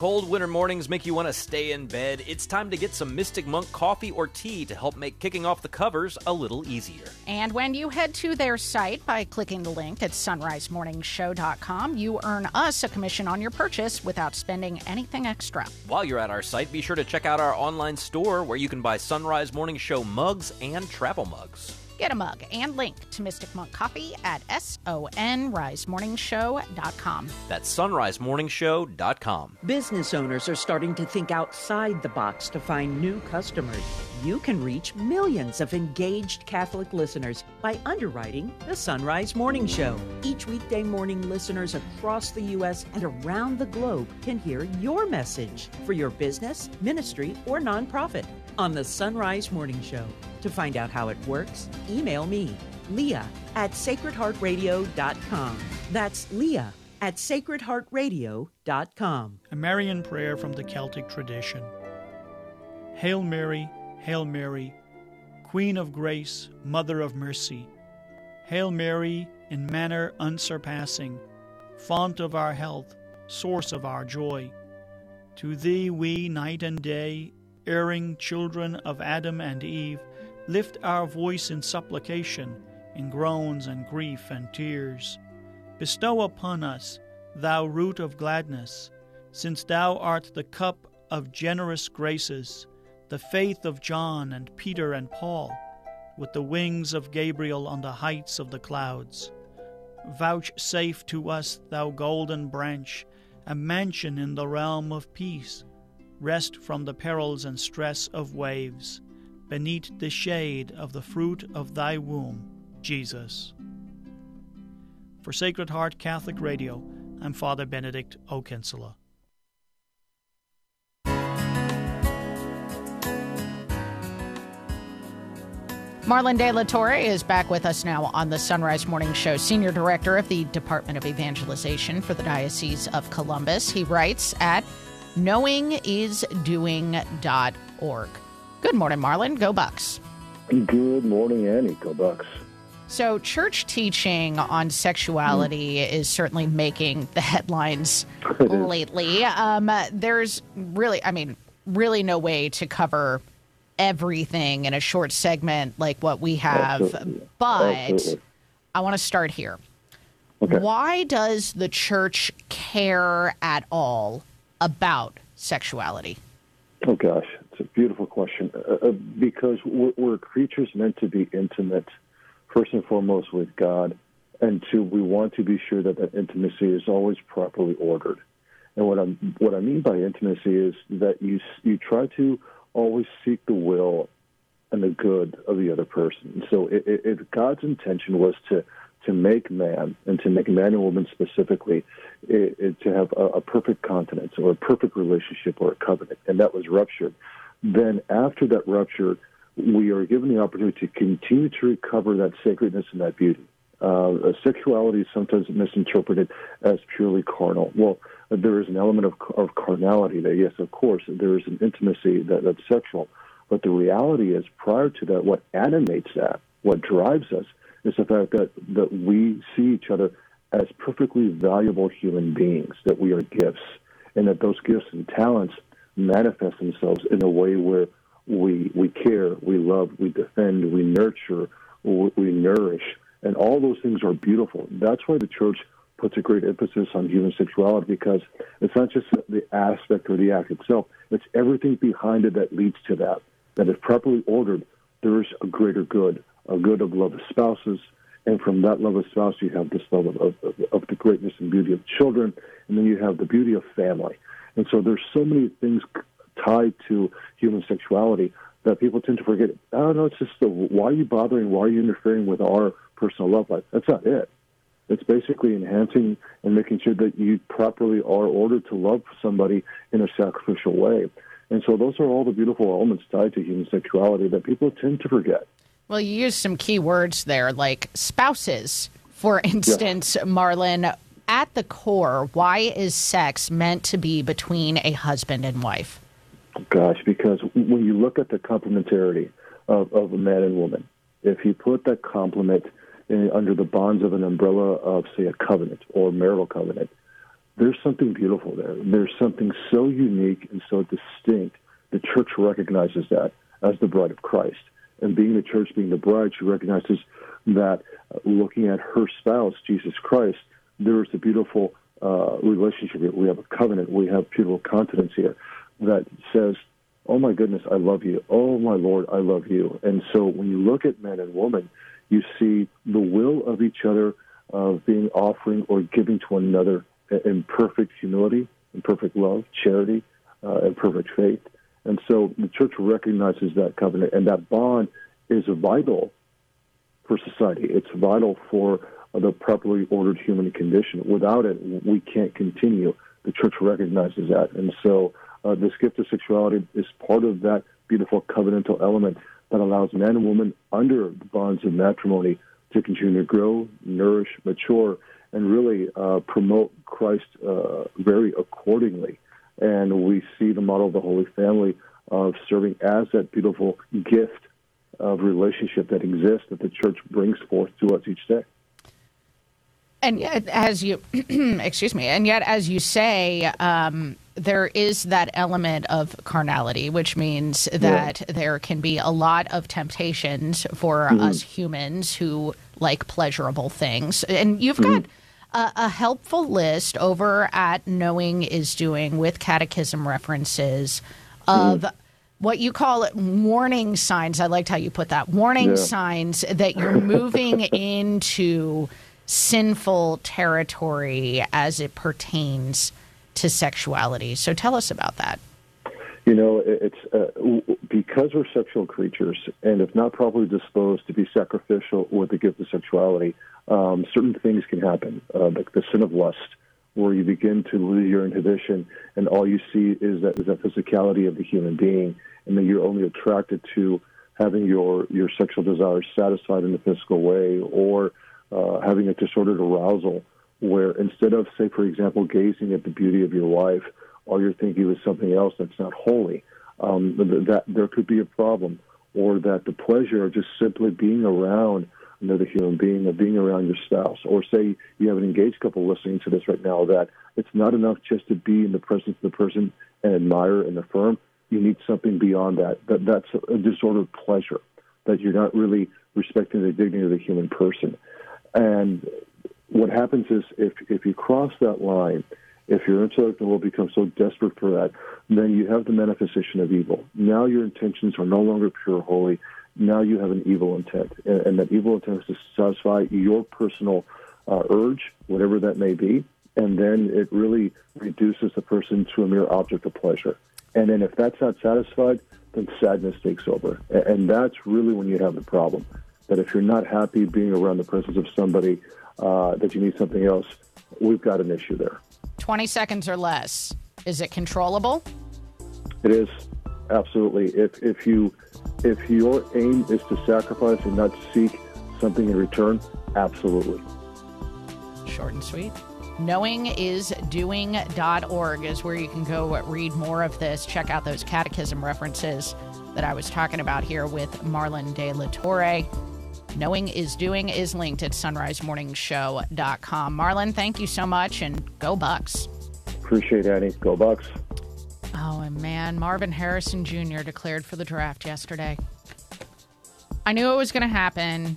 Cold winter mornings make you want to stay in bed. It's time to get some Mystic Monk coffee or tea to help make kicking off the covers a little easier. And when you head to their site by clicking the link at sonrisemorningshow.com, you earn us a commission on your purchase without spending anything extra. While you're at our site, be sure to check out our online store where you can buy Son Rise Morning Show mugs and travel mugs. Get a mug and link to Mystic Monk Coffee at sonrisemorningshow.com. That's sonrisemorningshow.com. Business owners are starting to think outside the box to find new customers. You can reach millions of engaged Catholic listeners by underwriting the Son Rise Morning Show. Each weekday morning, listeners across the U.S. and around the globe can hear your message for your business, ministry, or nonprofit on the Son Rise Morning Show. To find out how it works, email me, Leah at sacredheartradio.com. That's Leah at sacredheartradio.com. A Marian prayer from the Celtic tradition. Hail Mary, Hail Mary, Queen of grace, Mother of mercy. Hail Mary, in manner unsurpassing, font of our health, source of our joy. To thee we, night and day, erring children of Adam and Eve, lift our voice in supplication, in groans and grief and tears. Bestow upon us, thou root of gladness, since thou art the cup of generous graces, the faith of John and Peter and Paul, with the wings of Gabriel on the heights of the clouds. Vouchsafe to us, thou golden branch, a mansion in the realm of peace, rest from the perils and stress of waves, beneath the shade of the fruit of thy womb, Jesus. For Sacred Heart Catholic Radio, I'm Father Benedict O'Kinsella. Marlon De La Torre is back with us now on the Son Rise Morning Show, Senior Director of the Department of Evangelization for the Diocese of Columbus. He writes at knowingisdoing.org. Good morning, Marlon. Go Bucks. Good morning, Annie. Go Bucks. So, church teaching on sexuality mm. is certainly making the headlines *laughs* lately. Um, there's really, I mean, really no way to cover everything in a short segment like what we have. Absolutely. But Absolutely. I want to start here. Okay. Why does the church care at all about sexuality? Oh, gosh, it's a beautiful question. Uh, uh, because we're, we're, creatures meant to be intimate, first and foremost, with God. And two, we want to be sure that that intimacy is always properly ordered. And what I what I mean by intimacy is that you you try to always seek the will and the good of the other person. So God's intention was to to make man and to make man and woman specifically to have a, a perfect continence or a perfect relationship or a covenant, and that was ruptured, then after that rupture, we are given the opportunity to continue to recover that sacredness and that beauty. Uh, sexuality is sometimes misinterpreted as purely carnal. Well, there is an element of, of carnality there. Yes, of course, there is an intimacy that, that's sexual. But the reality is, prior to that, what animates that, what drives us, is the fact that, that we see each other as perfectly valuable human beings, that we are gifts, and that those gifts and talents manifest themselves in a way where we, we care, we love, we defend, we nurture, we, we nourish, and all those things are beautiful. That's why the church puts a great emphasis on human sexuality because it's not just the aspect or the act itself, it's everything behind it that leads to that. That if properly ordered, there is a greater good, a good of love of spouses. And from that love of spouse, you have this love of, of, of the greatness and beauty of children. And then you have the beauty of family. And so there's so many things tied to human sexuality that people tend to forget. Oh, no, it's just the, why are you bothering? Why are you interfering with our personal love life? That's not it. It's basically enhancing and making sure that you properly are ordered to love somebody in a sacrificial way. And so those are all the beautiful elements tied to human sexuality that people tend to forget. Well, you used some key words there, like spouses, for instance, yeah. Marlon. At the core, why is sex meant to be between a husband and wife? Gosh, because when you look at the complementarity of, of a man and woman, if you put that complement in, under the bonds of an umbrella of, say, a covenant or marital covenant, there's something beautiful there. There's something so unique and so distinct. The church recognizes that as the bride of Christ. And being the church, being the bride, she recognizes that uh, looking at her spouse, Jesus Christ, there is a beautiful uh, relationship here. We have a covenant. We have beautiful continence here that says, Oh my goodness, I love you. Oh my Lord, I love you. And so when you look at man and woman, you see the will of each other of being offering or giving to one another in perfect humility, in perfect love, charity, uh, and perfect faith. And so the church recognizes that covenant, and that bond is vital for society. It's vital for the properly ordered human condition. Without it, we can't continue. The church recognizes that. And so uh, this gift of sexuality is part of that beautiful covenantal element that allows man and woman under the bonds of matrimony to continue to grow, nourish, mature, and really uh, promote Christ uh, very accordingly. And we see the model of the Holy Family of serving as that beautiful gift of relationship that exists that the church brings forth to us each day. And yet, as you, *clears throat* excuse me, and yet, as you say, um, there is that element of carnality, which means that yeah. there can be a lot of temptations for mm-hmm. us humans who like pleasurable things. And you've mm-hmm. got a, a, helpful list over at Knowing is Doing with catechism references of. Mm-hmm. What you call it warning signs. I liked how you put that. Warning yeah. signs that you're moving *laughs* into sinful territory as it pertains to sexuality. So tell us about that. You know, it's uh, because we're sexual creatures, and if not properly disposed to be sacrificial with the gift of sexuality, um, certain things can happen, uh, like the sin of lust, where you begin to lose your inhibition, and all you see is that is that physicality of the human being, and that you're only attracted to having your your sexual desires satisfied in a physical way, or uh, having a disordered arousal where instead of, say, for example, gazing at the beauty of your wife, all you're thinking is something else that's not holy, um, that there could be a problem, or that the pleasure of just simply being around another human being or being around your spouse, or say you have an engaged couple listening to this right now, that it's not enough just to be in the presence of the person and admire and affirm. You need something beyond that. That that's a disordered pleasure. That you're not really respecting the dignity of the human person. And what happens is if if you cross that line, if your intellect will become so desperate for that, then you have the manifestation of evil. Now your intentions are no longer pure, holy. Now you have an evil intent, and, and that evil intent is to satisfy your personal uh, urge, whatever that may be, and then it really reduces the person to a mere object of pleasure. And then if that's not satisfied, then sadness takes over, and, and that's really when you have the problem. That if you're not happy being around the presence of somebody uh, that you need something else, we've got an issue there. 20 seconds or less. Is it controllable? It is absolutely. If if you if your aim is to sacrifice and not seek something in return, absolutely. Short and sweet. Knowingisdoing.org is doing.org is where you can go read more of this. Check out those catechism references that I was talking about here with Marlon de la Torre. Knowing is Doing is linked at sonrisemorningshow.com. Marlon, thank you so much and go Bucks. Appreciate it, Annie. Go Bucks. Oh, and man, Marvin Harrison Jr. declared for the draft yesterday. I knew it was going to happen.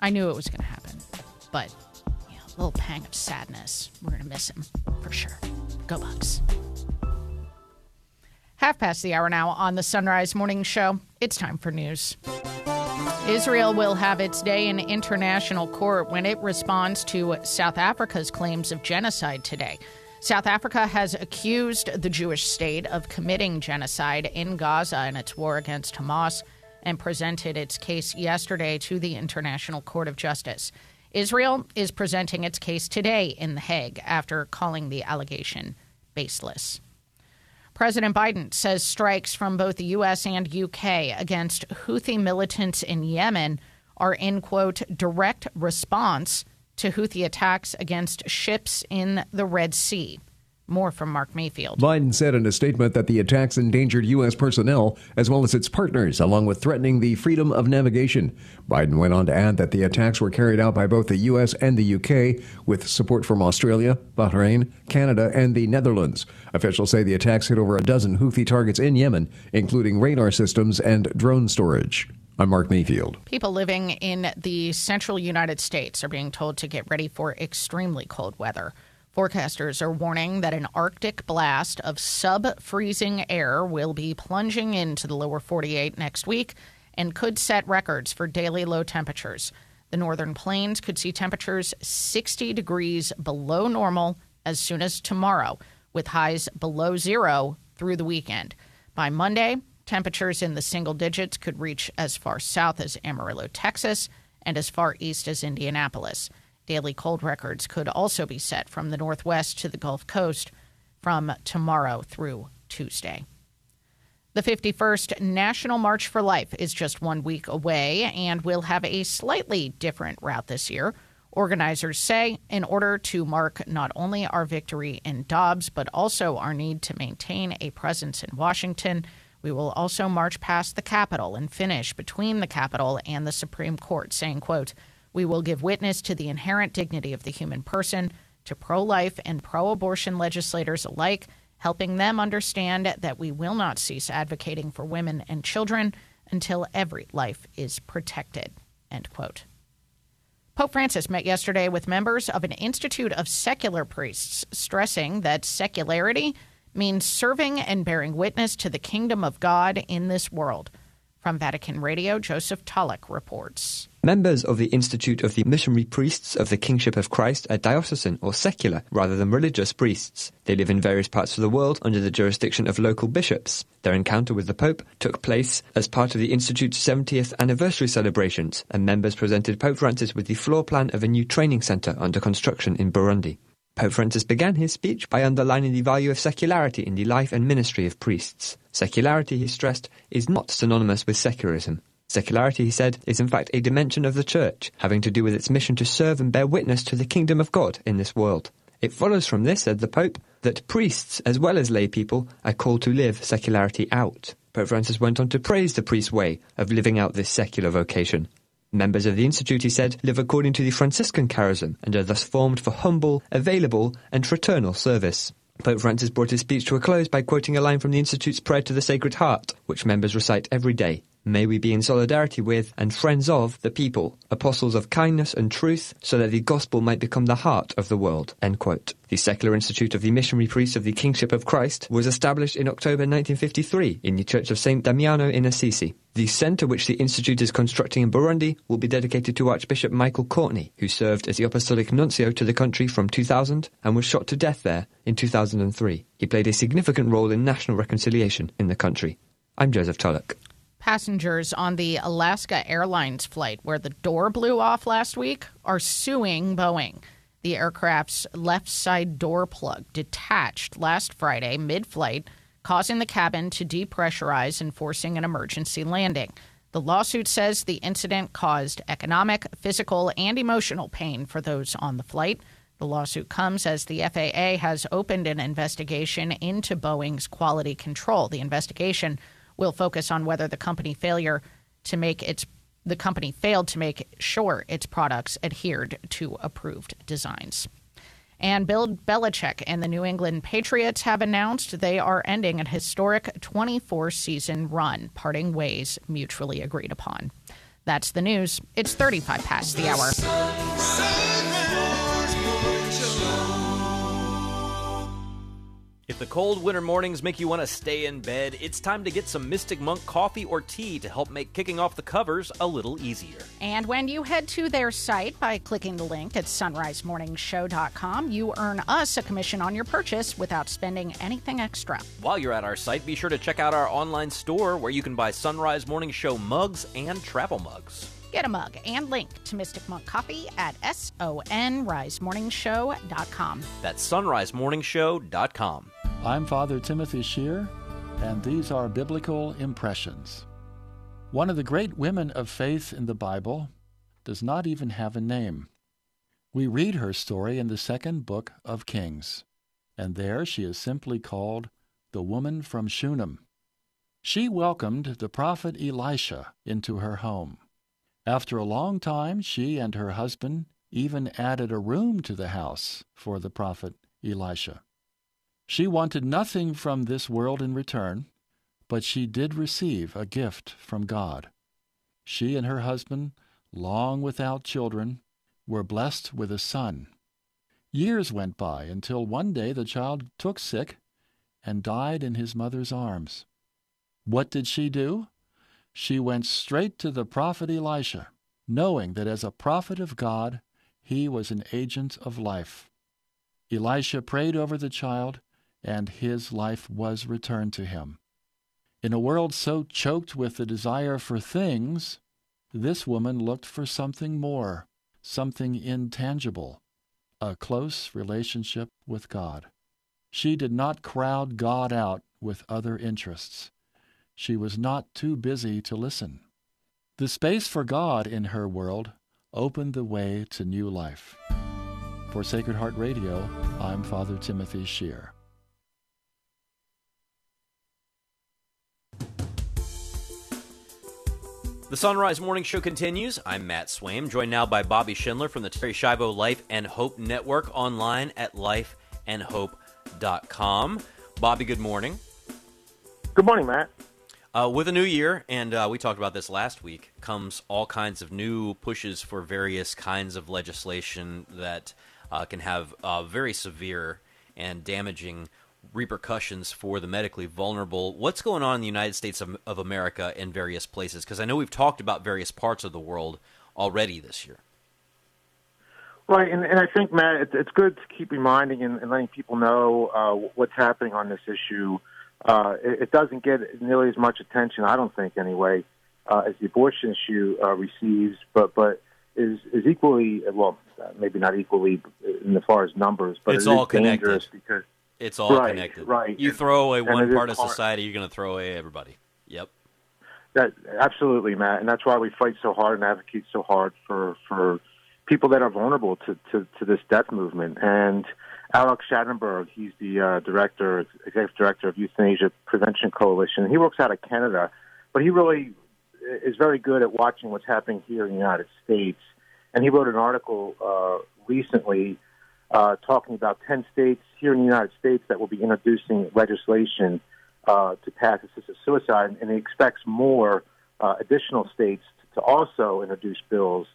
I knew it was going to happen. But, you know, a little pang of sadness. We're going to miss him for sure. Go Bucks. Half past the hour now on the Son Rise Morning Show. It's time for news. Israel will have its day in international court when it responds to South Africa's claims of genocide today. South Africa has accused the Jewish state of committing genocide in Gaza in its war against Hamas and presented its case yesterday to the International Court of Justice. Israel is presenting its case today in The Hague after calling the allegation baseless. President Biden says strikes from both the U.S. and U.K. against Houthi militants in Yemen are in, quote, direct response to Houthi attacks against ships in the Red Sea. More from Mark Mayfield. Biden said in a statement that the attacks endangered U.S. personnel as well as its partners, along with threatening the freedom of navigation. Biden went on to add that the attacks were carried out by both the U.S. and the U.K., with support from Australia, Bahrain, Canada, and the Netherlands. Officials say the attacks hit over a dozen Houthi targets in Yemen, including radar systems and drone storage. I'm Mark Mayfield. People living in the central United States are being told to get ready for extremely cold weather. Forecasters are warning that an Arctic blast of sub freezing air will be plunging into the lower 48 next week and could set records for daily low temperatures. The northern plains could see temperatures 60 degrees below normal as soon as tomorrow, with highs below zero through the weekend. By Monday, temperatures in the single digits could reach as far south as Amarillo, Texas, and as far east as Indianapolis. Daily cold records could also be set from the Northwest to the Gulf Coast from tomorrow through Tuesday. The 51st National March for Life is just one week away and will have a slightly different route this year. Organizers say in order to mark not only our victory in Dobbs, but also our need to maintain a presence in Washington, we will also march past the Capitol and finish between the Capitol and the Supreme Court, saying, quote, we will give witness to the inherent dignity of the human person, to pro life and pro abortion legislators alike, helping them understand that we will not cease advocating for women and children until every life is protected. End quote. Pope Francis met yesterday with members of an Institute of Secular Priests, stressing that secularity means serving and bearing witness to the kingdom of God in this world. From Vatican Radio, Joseph Tulloch reports. Members of the Institute of the Missionary Priests of the Kingship of Christ are diocesan or secular rather than religious priests. They live in various parts of the world under the jurisdiction of local bishops. Their encounter with the Pope took place as part of the Institute's 70th anniversary celebrations, and members presented Pope Francis with the floor plan of a new training centre under construction in Burundi. Pope Francis began his speech by underlining the value of secularity in the life and ministry of priests. Secularity, he stressed, is not synonymous with secularism. Secularity, he said, is in fact a dimension of the Church, having to do with its mission to serve and bear witness to the kingdom of God in this world. It follows from this, said the Pope, that priests as well as lay people are called to live secularity out. Pope Francis went on to praise the priest's way of living out this secular vocation. Members of the Institute, he said, live according to the Franciscan charism and are thus formed for humble, available, and fraternal service. Pope Francis brought his speech to a close by quoting a line from the Institute's Prayer to the Sacred Heart, which members recite every day. May we be in solidarity with and friends of the people, apostles of kindness and truth, so that the gospel might become the heart of the world. The Secular Institute of the Missionary Priests of the Kingship of Christ was established in October 1953 in the Church of St. Damiano in Assisi. The centre which the Institute is constructing in Burundi will be dedicated to Archbishop Michael Courtney, who served as the Apostolic Nuncio to the country from 2000 and was shot to death there in 2003. He played a significant role in national reconciliation in the country. I'm Joseph Tulloch. Passengers on the Alaska Airlines flight where the door blew off last week are suing Boeing. The aircraft's left side door plug detached last Friday mid flight, causing the cabin to depressurize and forcing an emergency landing. The lawsuit says the incident caused economic, physical, and emotional pain for those on the flight. The lawsuit comes as the FAA has opened an investigation into Boeing's quality control. The investigation will focus on whether the company failure to make its the company failed to make sure its products adhered to approved designs. And Bill Belichick and the New England Patriots have announced they are ending a historic 24 season run, parting ways mutually agreed upon. That's the news. It's 35 past the hour. If the cold winter mornings make you want to stay in bed, it's time to get some Mystic Monk coffee or tea to help make kicking off the covers a little easier. And when you head to their site by clicking the link at sonrisemorningshow.com, you earn us a commission on your purchase without spending anything extra. While you're at our site, be sure to check out our online store where you can buy Son Rise Morning Show mugs and travel mugs. Get a mug and link to Mystic Monk Coffee at sonrisemorningshow.com. That's sonrisemorningshow.com. I'm Father Timothy Schehr, and these are Biblical Impressions. One of the great women of faith in the Bible does not even have a name. We read her story in the second book of Kings, and there she is simply called the woman from Shunem. She welcomed the prophet Elisha into her home. After a long time, she and her husband even added a room to the house for the prophet Elisha. She wanted nothing from this world in return, but she did receive a gift from God. She and her husband, long without children, were blessed with a son. Years went by until one day the child took sick and died in his mother's arms. What did she do? she went straight to the prophet Elisha, knowing that as a prophet of God, he was an agent of life. Elisha prayed over the child, and his life was returned to him. In a world so choked with the desire for things, this woman looked for something more, something intangible, a close relationship with God. She did not crowd God out with other interests. She was not too busy to listen. The space for God in her world opened the way to new life. For Sacred Heart Radio, I'm Father Timothy Schehr. The Son Rise Morning Show continues. I'm Matt Swaim, joined now by Bobby Schindler from the Terri Schiavo Life and Hope Network online at lifeandhope.com. Bobby, good morning. Good morning, Matt. Uh, with a new year, and uh, we talked about this last week, comes all kinds of new pushes for various kinds of legislation that uh, can have uh, very severe and damaging repercussions for the medically vulnerable. What's going on in the United States of, of America and various places? Because I know we've talked about various parts of the world already this year. Right, and, and I think, Matt, it's, it's good to keep reminding and, and letting people know uh, what's happening on this issue. Uh, it, it doesn't get nearly as much attention, I don't think, anyway, uh, as the abortion issue uh, receives, but but is is equally well, maybe not equally in as far as numbers, but it's it all is connected. dangerous because It's all Right, connected. right. You throw away And one part of society, you're going to throw away everybody. Yep. That absolutely, Matt, and that's why we fight so hard and advocate so hard for for people that are vulnerable to to, to this death movement. And Alex Schadenberg, he's the uh, director, executive director of Euthanasia Prevention Coalition. He works out of Canada, but he really is very good at watching what's happening here in the United States. And he wrote an article uh, recently uh, talking about 10 states here in the United States that will be introducing legislation uh, to pass assisted suicide, and he expects more uh, additional states to, also introduce bills.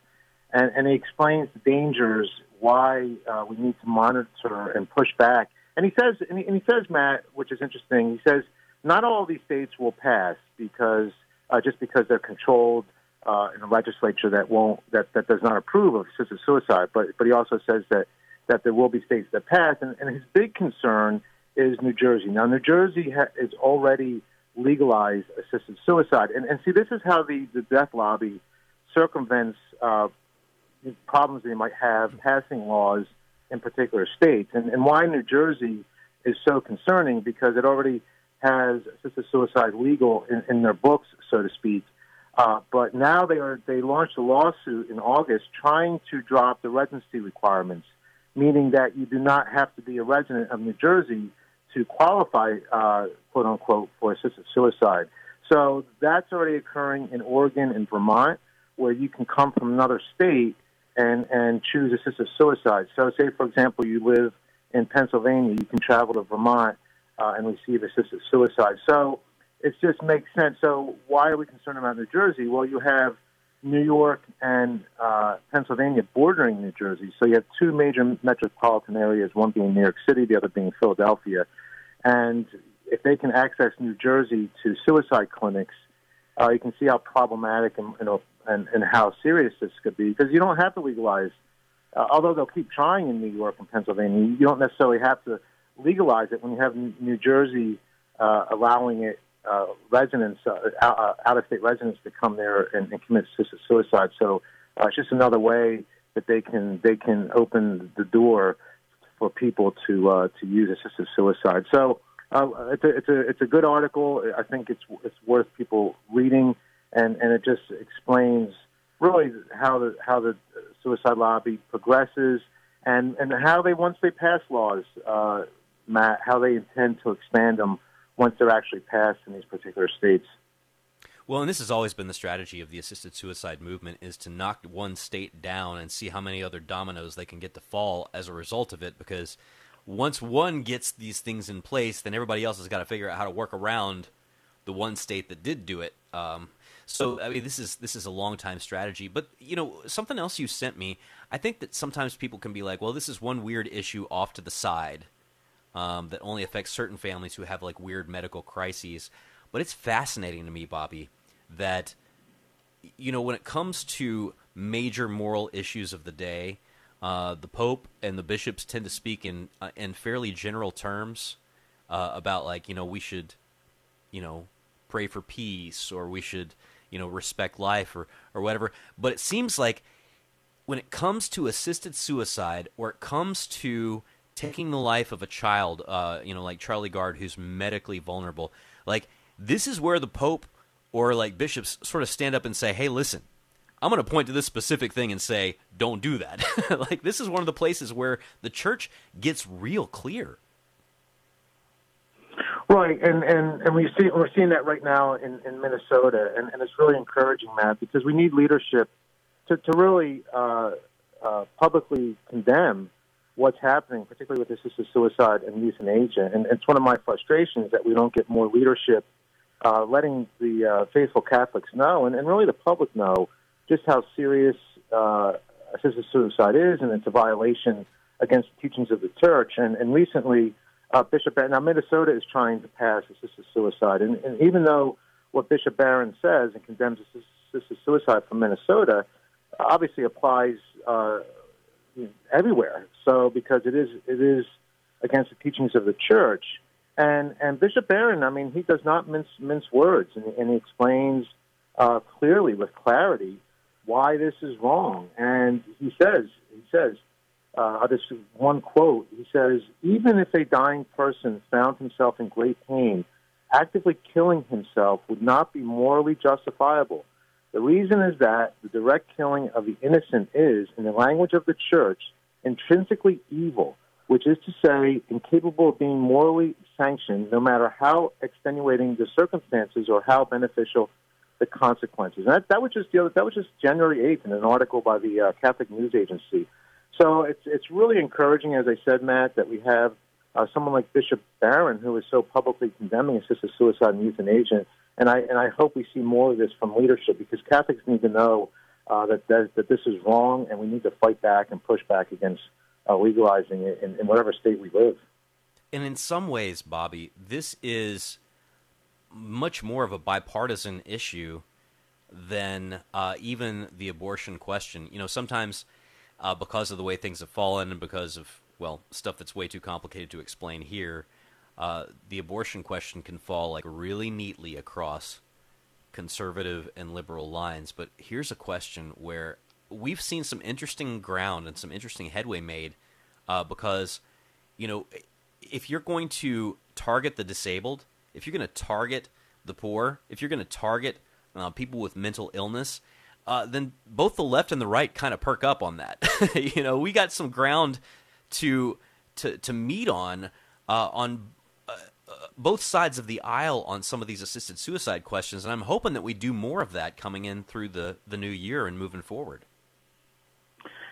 And, and he explains the dangers, why uh, we need to monitor and push back. And he says, and he, and he says, Matt, which is interesting. He says not all these states will pass because uh, just because they're controlled uh, in a legislature that won't that, that does not approve of assisted suicide. But but he also says that that there will be states that pass, and, and his big concern is New Jersey. Now, New Jersey ha- is already legalized assisted suicide, and and see, this is how the the death lobby circumvents uh, problems they might have passing laws in particular states, and and why New Jersey is so concerning because it already has assisted suicide legal in, in their books, so to speak. Uh, but now they are they launched a lawsuit in August trying to drop the residency requirements, meaning that you do not have to be a resident of New Jersey to qualify, uh, quote unquote, for assisted suicide. So that's already occurring in Oregon and Vermont, where you can come from another state and and choose assisted suicide. So, say for example, you live in Pennsylvania, you can travel to Vermont uh, and receive assisted suicide. So it just makes sense. So why are we concerned about New Jersey? Well, you have New York and uh, Pennsylvania bordering New Jersey. So you have two major metropolitan areas, one being New York City, the other being Philadelphia. And if they can access New Jersey to suicide clinics, uh, you can see how problematic and, you know, and, and how serious this could be because you don't have to legalize. Uh, although they'll keep trying in New York and Pennsylvania, you don't necessarily have to legalize it when you have New Jersey uh, allowing it uh, residents, uh, out, out of state residents, to come there and, and commit suicide. So uh, it's just another way that they can they can open the door for people to uh, to use assisted suicide. So uh, it's a it's a it's a good article. I think it's it's worth people reading, and and it just explains really how the how the suicide lobby progresses, and and how they once they pass laws, uh, Matt, how they intend to expand them once they're actually passed in these particular states. Well, and this has always been the strategy of the assisted suicide movement is to knock one state down and see how many other dominoes they can get to fall as a result of it because once one gets these things in place, then everybody else has got to figure out how to work around the one state that did do it. Um, so I mean, this is this is a long time strategy. But you know, something else you sent me. I think that sometimes people can be like, "Well, this is one weird issue off to the side um, that only affects certain families who have like weird medical crises." But it's fascinating to me, Bobby, that you know when it comes to major moral issues of the day, uh, the Pope and the bishops tend to speak in uh, in fairly general terms uh, about like you know we should you know pray for peace or we should you know respect life or or whatever. But it seems like when it comes to assisted suicide or it comes to taking the life of a child, uh, you know, like Charlie Gard, who's medically vulnerable, like this is where the Pope or like bishops sort of stand up and say, "Hey, listen, I'm going to point to this specific thing and say, don't do that." *laughs* like this is one of the places where the church gets real clear. Right, and and and we see we're seeing that right now in, in Minnesota, and, and it's really encouraging, Matt, because we need leadership to to really uh, uh, publicly condemn what's happening, particularly with assisted suicide and euthanasia. And it's one of my frustrations that we don't get more leadership uh, letting the uh, faithful Catholics know, and, and really the public know, just how serious uh, assisted suicide is, and it's a violation against the teachings of the Church. And, and recently, uh, Bishop now Minnesota is trying to pass assisted suicide, and, and even though what Bishop Barron says and condemns assisted suicide from Minnesota obviously applies uh, everywhere. So because it is it is against the teachings of the Church, and and Bishop Barron, I mean, he does not mince mince words, and, and he explains uh, clearly with clarity why this is wrong. And he says he says uh, this one quote. He says, even if a dying person found himself in great pain, actively killing himself would not be morally justifiable. The reason is that the direct killing of the innocent is, in the language of the church, intrinsically evil, which is to say, incapable of being morally sanctioned, no matter how extenuating the circumstances or how beneficial the consequences. And that, that was just that was just January 8th in an article by the uh, Catholic News Agency. So it's it's really encouraging, as I said, Matt, that we have uh, someone like Bishop Barron who is so publicly condemning assisted suicide and euthanasia and I and I hope we see more of this from leadership because Catholics need to know uh, that, that that this is wrong, and we need to fight back and push back against uh, legalizing it in, in whatever state we live. And in some ways, Bobby, this is much more of a bipartisan issue than uh, even the abortion question. You know, sometimes uh, because of the way things have fallen and because of well stuff that's way too complicated to explain here, uh, the abortion question can fall like really neatly across conservative and liberal lines. But here's a question where we've seen some interesting ground and some interesting headway made uh, because, you know, if you're going to target the disabled, if you're going to target the poor, if you're going to target uh, people with mental illness, uh, then both the left and the right kind of perk up on that. *laughs* you know, we got some ground to to to meet on uh, on both sides of the aisle on some of these assisted suicide questions, and I'm hoping that we do more of that coming in through the, the new year and moving forward.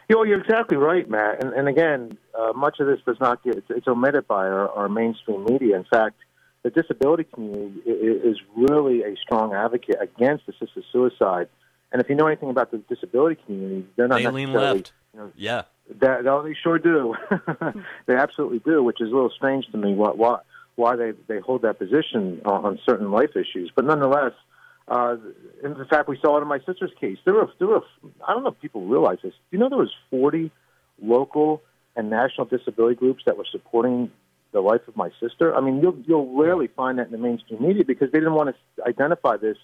You know, you're exactly right, Matt. And, and again, uh, much of this does not get it's, it's omitted by our, our mainstream media. In fact, the disability community is really a strong advocate against assisted suicide. And if you know anything about the disability community, they're not they. Lean left. You know, yeah. That, oh, they sure do. *laughs* they absolutely do, which is a little strange to me. What, what, why they, they hold that position on, on certain life issues. But nonetheless, uh, in the fact, we saw it in my sister's case. There were, there were, I don't know if people realize this. Do you know there was 40 local and national disability groups that were supporting the life of my sister? I mean, you'll, you'll rarely find that in the mainstream media because they didn't want to identify this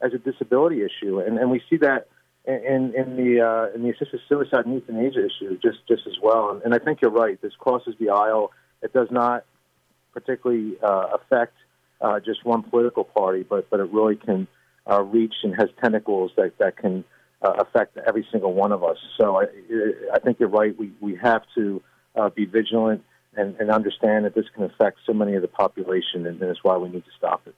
as a disability issue. And, and we see that in, in the uh, in the assisted suicide and euthanasia issue just just as well. And, and I think you're right. This crosses the aisle. It does not particularly uh, affect uh, just one political party, but but it really can uh, reach and has tentacles that that can uh, affect every single one of us. So I I think you're right. We we have to uh, be vigilant and, and understand that this can affect so many of the population, and, that's why we need to stop it.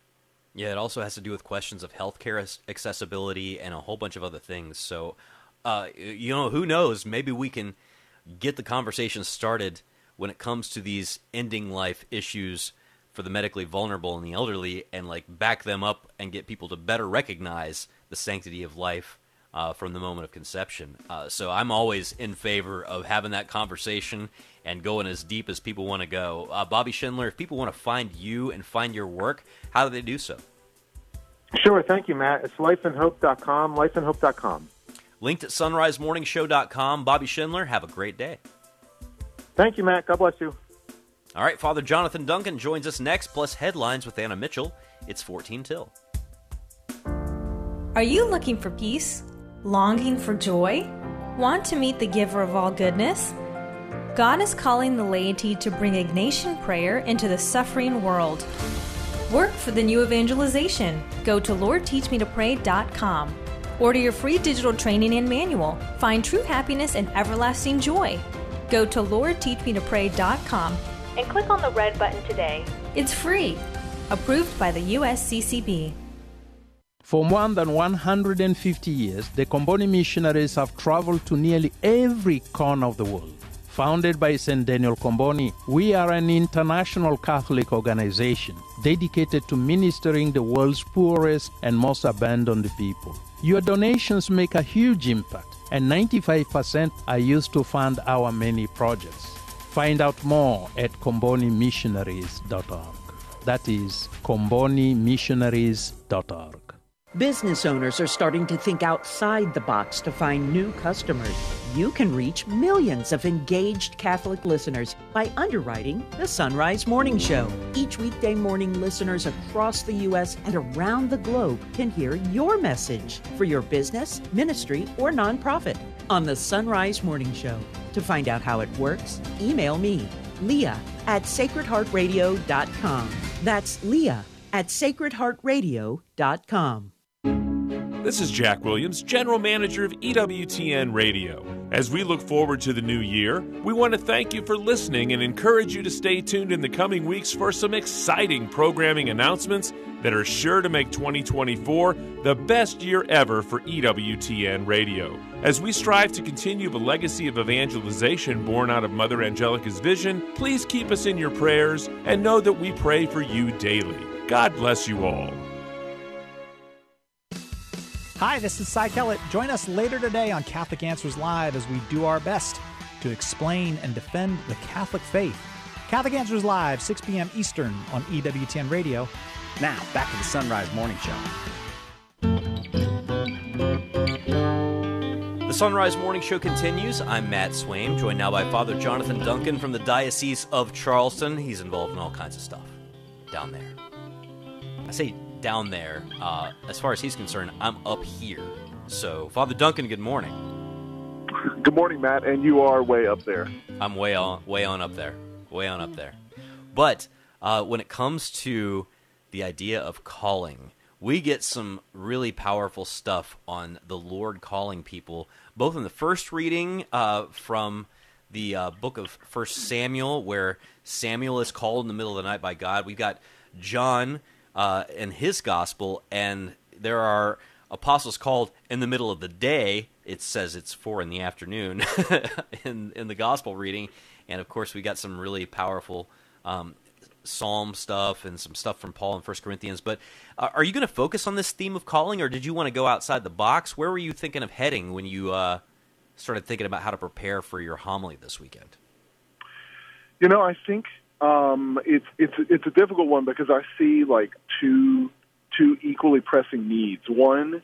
Yeah, it also has to do with questions of healthcare accessibility and a whole bunch of other things. So, uh, you know, who knows? Maybe we can get the conversation started when it comes to these ending life issues for the medically vulnerable and the elderly and like back them up and get people to better recognize the sanctity of life uh, from the moment of conception. Uh, so I'm always in favor of having that conversation and going as deep as people want to go. Uh, Bobby Schindler, if people want to find you and find your work, how do they do so? Sure, thank you, Matt. It's lifeandhope.com, lifeandhope.com. Linked at sonrisemorningshow.com. Bobby Schindler, have a great day. Thank you, Matt. God bless you. All right, Father Jonathan Duncan joins us next, plus headlines with Anna Mitchell. It's 14 till. Are you looking for peace? Longing for joy? Want to meet the giver of all goodness? God is calling the laity to bring Ignatian prayer into the suffering world. Work for the new evangelization. Go to LordTeachMeToPray.com. Order your free digital training and manual. Find true happiness and everlasting joy. Go to LordTeachMeToPray.com and click on the red button today. It's free. Approved by the USCCB. For more than 150 years, the Comboni missionaries have traveled to nearly every corner of the world Founded by St. Daniel Comboni, we are an international Catholic organization dedicated to ministering the world's poorest and most abandoned people. Your donations make a huge impact, and 95% are used to fund our many projects. Find out more at combonimissionaries.org. That is combonimissionaries.org. Business owners are starting to think outside the box to find new customers. You can reach millions of engaged Catholic listeners by underwriting the Son Rise Morning Show. Each weekday morning, listeners across the U.S. and around the globe can hear your message for your business, ministry, or nonprofit on the Son Rise Morning Show. To find out how it works, email me, Leah at sacredheartradio.com. That's Leah at sacredheartradio.com. This is Jack Williams, General Manager of EWTN Radio. As we look forward to the new year, we want to thank you for listening and encourage you to stay tuned in the coming weeks for some exciting programming announcements that are sure to make 2024 the best year ever for EWTN Radio. As we strive to continue the legacy of evangelization born out of Mother Angelica's vision, please keep us in your prayers and know that we pray for you daily. God bless you all. Hi, this is Cy Kellett. Join us later today on Catholic Answers Live as we do our best to explain and defend the Catholic faith. Catholic Answers Live, 6 p.m. Eastern on EWTN Radio. Now, back to the Son Rise Morning Show. The Son Rise Morning Show continues. I'm Matt Swaim, joined now by Father Jonathan Duncan from the Diocese of Charleston. He's involved in all kinds of stuff down there. I say down there. Uh, as far as he's concerned, I'm up here. So, Father Duncan, good morning. Good morning, Matt, and you are way up there. I'm way on, way on up there, way on up there. But uh, when it comes to the idea of calling, we get some really powerful stuff on the Lord calling people, both in the first reading uh, from the uh, book of First Samuel, where Samuel is called in the middle of the night by God. We've got John uh, in his gospel, and there are apostles called in the middle of the day. It says it's four in the afternoon *laughs* in in the gospel reading, and of course we got some really powerful um, psalm stuff and some stuff from Paul in First Corinthians. But uh, are you going to focus on this theme of calling, or did you want to go outside the box? Where were you thinking of heading when you uh, started thinking about how to prepare for your homily this weekend? You know, I think um, it's it's it's a difficult one because I see like two two equally pressing needs. One,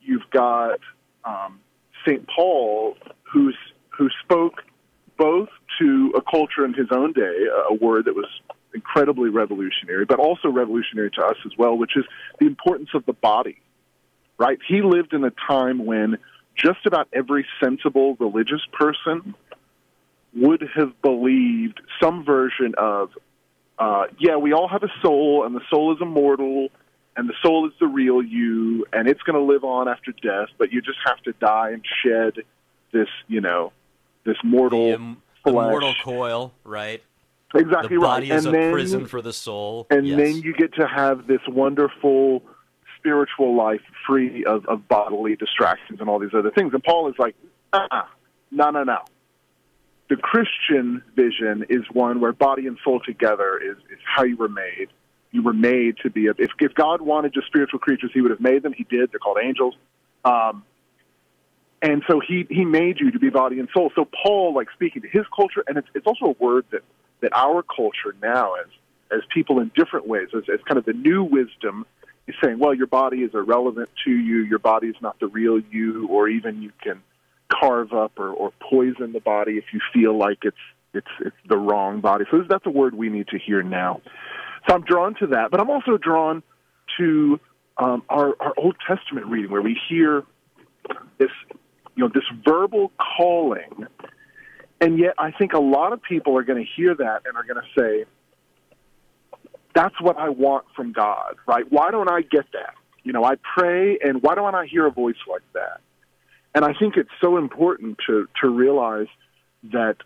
you've got um, Saint Paul, who's who spoke both to a culture in his own day, a word that was incredibly revolutionary, but also revolutionary to us as well, which is the importance of the body. Right? He lived in a time when just about every sensible religious person would have believed some version of, uh, yeah, we all have a soul, and the soul is immortal, and the soul is the real you, and it's going to live on after death, but you just have to die and shed this, you know, this mortal the, um, the mortal coil, right? Exactly the body right. is and a then, prison for the soul, and yes. then you get to have this wonderful spiritual life free of, of bodily distractions and all these other things. And Paul is like, ah, no, no, no the Christian vision is one where body and soul together is, is how you were made. You were made to be a. If, if God wanted just spiritual creatures, He would have made them. He did. They're called angels. Um, and so he he made you to be body and soul. So Paul, like speaking to his culture, and it's it's also a word that that our culture now, as as people in different ways, as, as kind of the new wisdom, is saying, well, your body is irrelevant to you. Your body is not the real you, or even you can carve up or, or poison the body if you feel like it's it's it's the wrong body. So that's a word we need to hear now. So I'm drawn to that, but I'm also drawn to um, our our Old Testament reading where we hear this you know this verbal calling, and yet I think a lot of people are going to hear that and are going to say, "That's what I want from God." Right? Why don't I get that? You know, I pray, and why don't I hear a voice like that? And I think it's so important to, to realize that,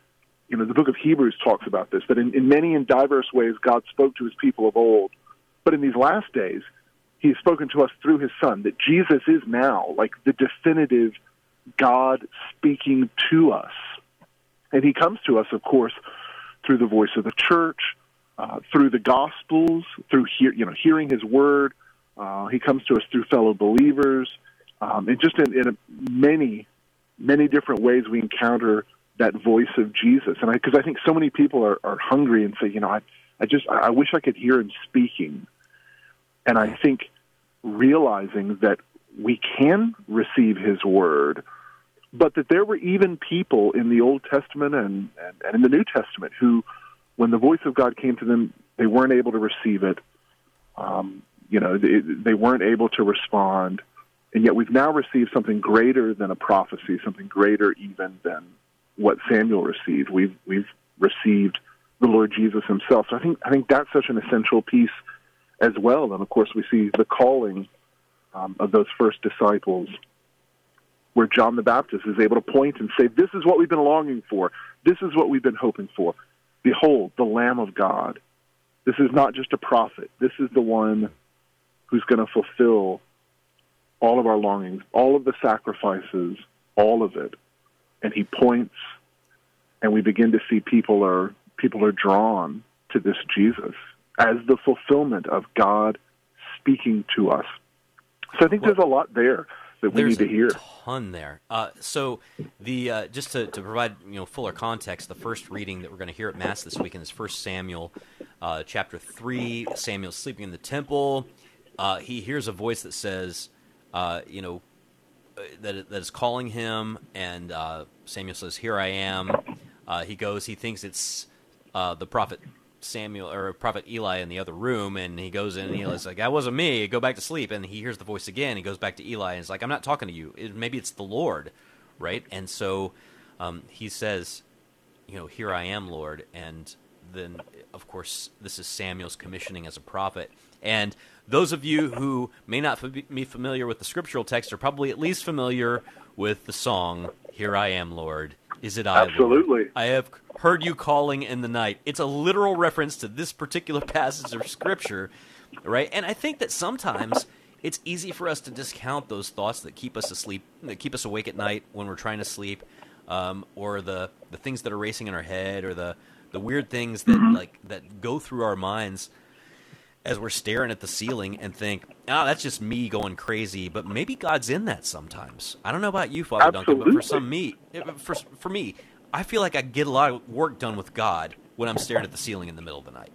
you know, the book of Hebrews talks about this, that in, in many and diverse ways God spoke to his people of old. But in these last days, he has spoken to us through his son, that Jesus is now like the definitive God speaking to us. And he comes to us, of course, through the voice of the church, uh, through the Gospels, through hear, you know hearing His Word. Uh, he comes to us through fellow believers, um, and just in, in a, many, many different ways we encounter that voice of Jesus. And because I, I, think so many people are, are hungry and say, you know, I, I just I wish I could hear Him speaking. And I think realizing that we can receive His Word but that there were even people in the Old Testament and, and, and in the New Testament who, when the voice of God came to them, they weren't able to receive it. Um, you know, they, they weren't able to respond. And yet we've now received something greater than a prophecy, something greater even than what Samuel received. We've, we've received the Lord Jesus himself. So I think, I think that's such an essential piece as well. And of course, we see the calling um, of those first disciples where John the Baptist is able to point and say, This is what we've been longing for. This is what we've been hoping for. Behold, the Lamb of God. This is not just a prophet. This is the one who's going to fulfill all of our longings, all of the sacrifices, all of it. And he points, and we begin to see people are people are drawn to this Jesus as the fulfillment of God speaking to us. So I think well, there's a lot there that we need to hear. A ton there. Uh, so the uh, just to, to provide you know fuller context, the first reading that we're going to hear at Mass this weekend is First Samuel, uh, chapter three. Samuel's sleeping in the temple. Uh, he hears a voice that says, uh, you know, uh, that that is calling him, and Samuel says, "Here I am." he goes. He thinks it's the prophet Samuel or Prophet Eli in the other room, and he goes in and Eli's like, "That wasn't me. Go back to sleep." And he hears the voice again. He goes back to Eli and he's like, "I'm not talking to you. It, maybe it's the Lord, right?" And so um, he says, "You know, here I am, Lord." And then, of course, this is Samuel's commissioning as a prophet. And those of you who may not be familiar with the scriptural text are probably at least familiar with the song "Here I Am, Lord." Is it I? Absolutely. Lord? I have heard you calling in the night. It's a literal reference to this particular *laughs* passage of scripture, right? And I think that sometimes it's easy for us to discount those thoughts that keep us asleep, that keep us awake at night when we're trying to sleep, um, or the the things that are racing in our head, or the the weird things that mm-hmm. like that go through our minds as we're staring at the ceiling and think, "Ah, oh, that's just me going crazy." But maybe God's in that sometimes. I don't know about you, Father Absolutely. Duncan, but for some me, for for me, I feel like I get a lot of work done with God when I'm staring at the ceiling in the middle of the night.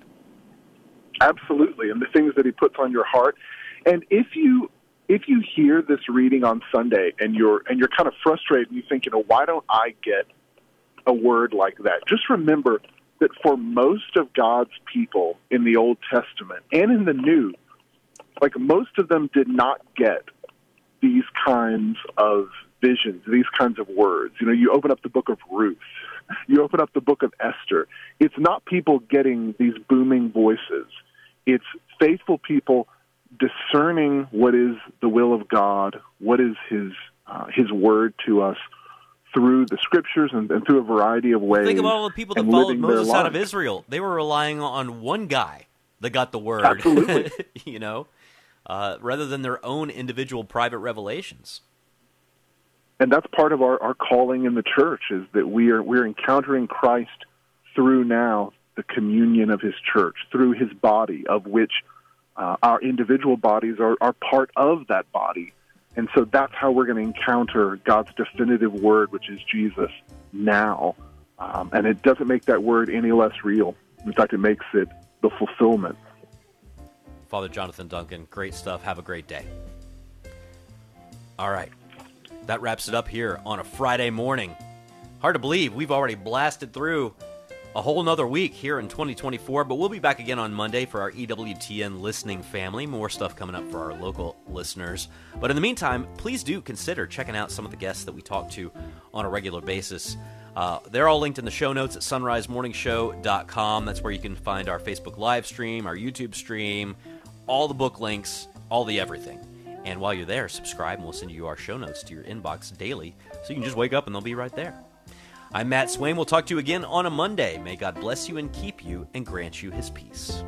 Absolutely, and the things that He puts on your heart. And if you if you hear this reading on Sunday and you're and you're kind of frustrated and you think, you know, why don't I get a word like that? Just remember that for most of God's people in the Old Testament and in the New, like most of them did not get these kinds of visions, these kinds of words. You know, you open up the book of Ruth, you open up the book of Esther. It's not people getting these booming voices, it's faithful people discerning what is the will of God, what is His uh, His word to us through the scriptures and, and, through a variety of ways. Think about all the people that followed Moses out of Israel. They were relying on one guy that got the word. Absolutely. *laughs* you know, uh, rather than their own individual private revelations. And that's part of our, our calling in the church is that we are we're encountering Christ through now the communion of His church, through His body, of which uh, our individual bodies are, are part of that body and so that's how we're going to encounter God's definitive word, which is Jesus, now. Um, and it doesn't make that word any less real. In fact, it makes it the fulfillment. Father Jonathan Duncan, great stuff. Have a great day. All right. That wraps it up here on a Friday morning. Hard to believe we've already blasted through a whole nother week here in 2024, but we'll be back again on Monday for our EWTN listening family. More stuff coming up for our local listeners. But in the meantime, please do consider checking out some of the guests that we talk to on a regular basis. Uh, they're all linked in the show notes at sonrisemorningshow.com. That's where you can find our Facebook live stream, our YouTube stream, all the book links, all the everything. And while you're there, subscribe and we'll send you our show notes to your inbox daily so you can just wake up and they'll be right there. I'm Matt Swaim. We'll talk to you again on a Monday. May God bless you and keep you and grant you his peace.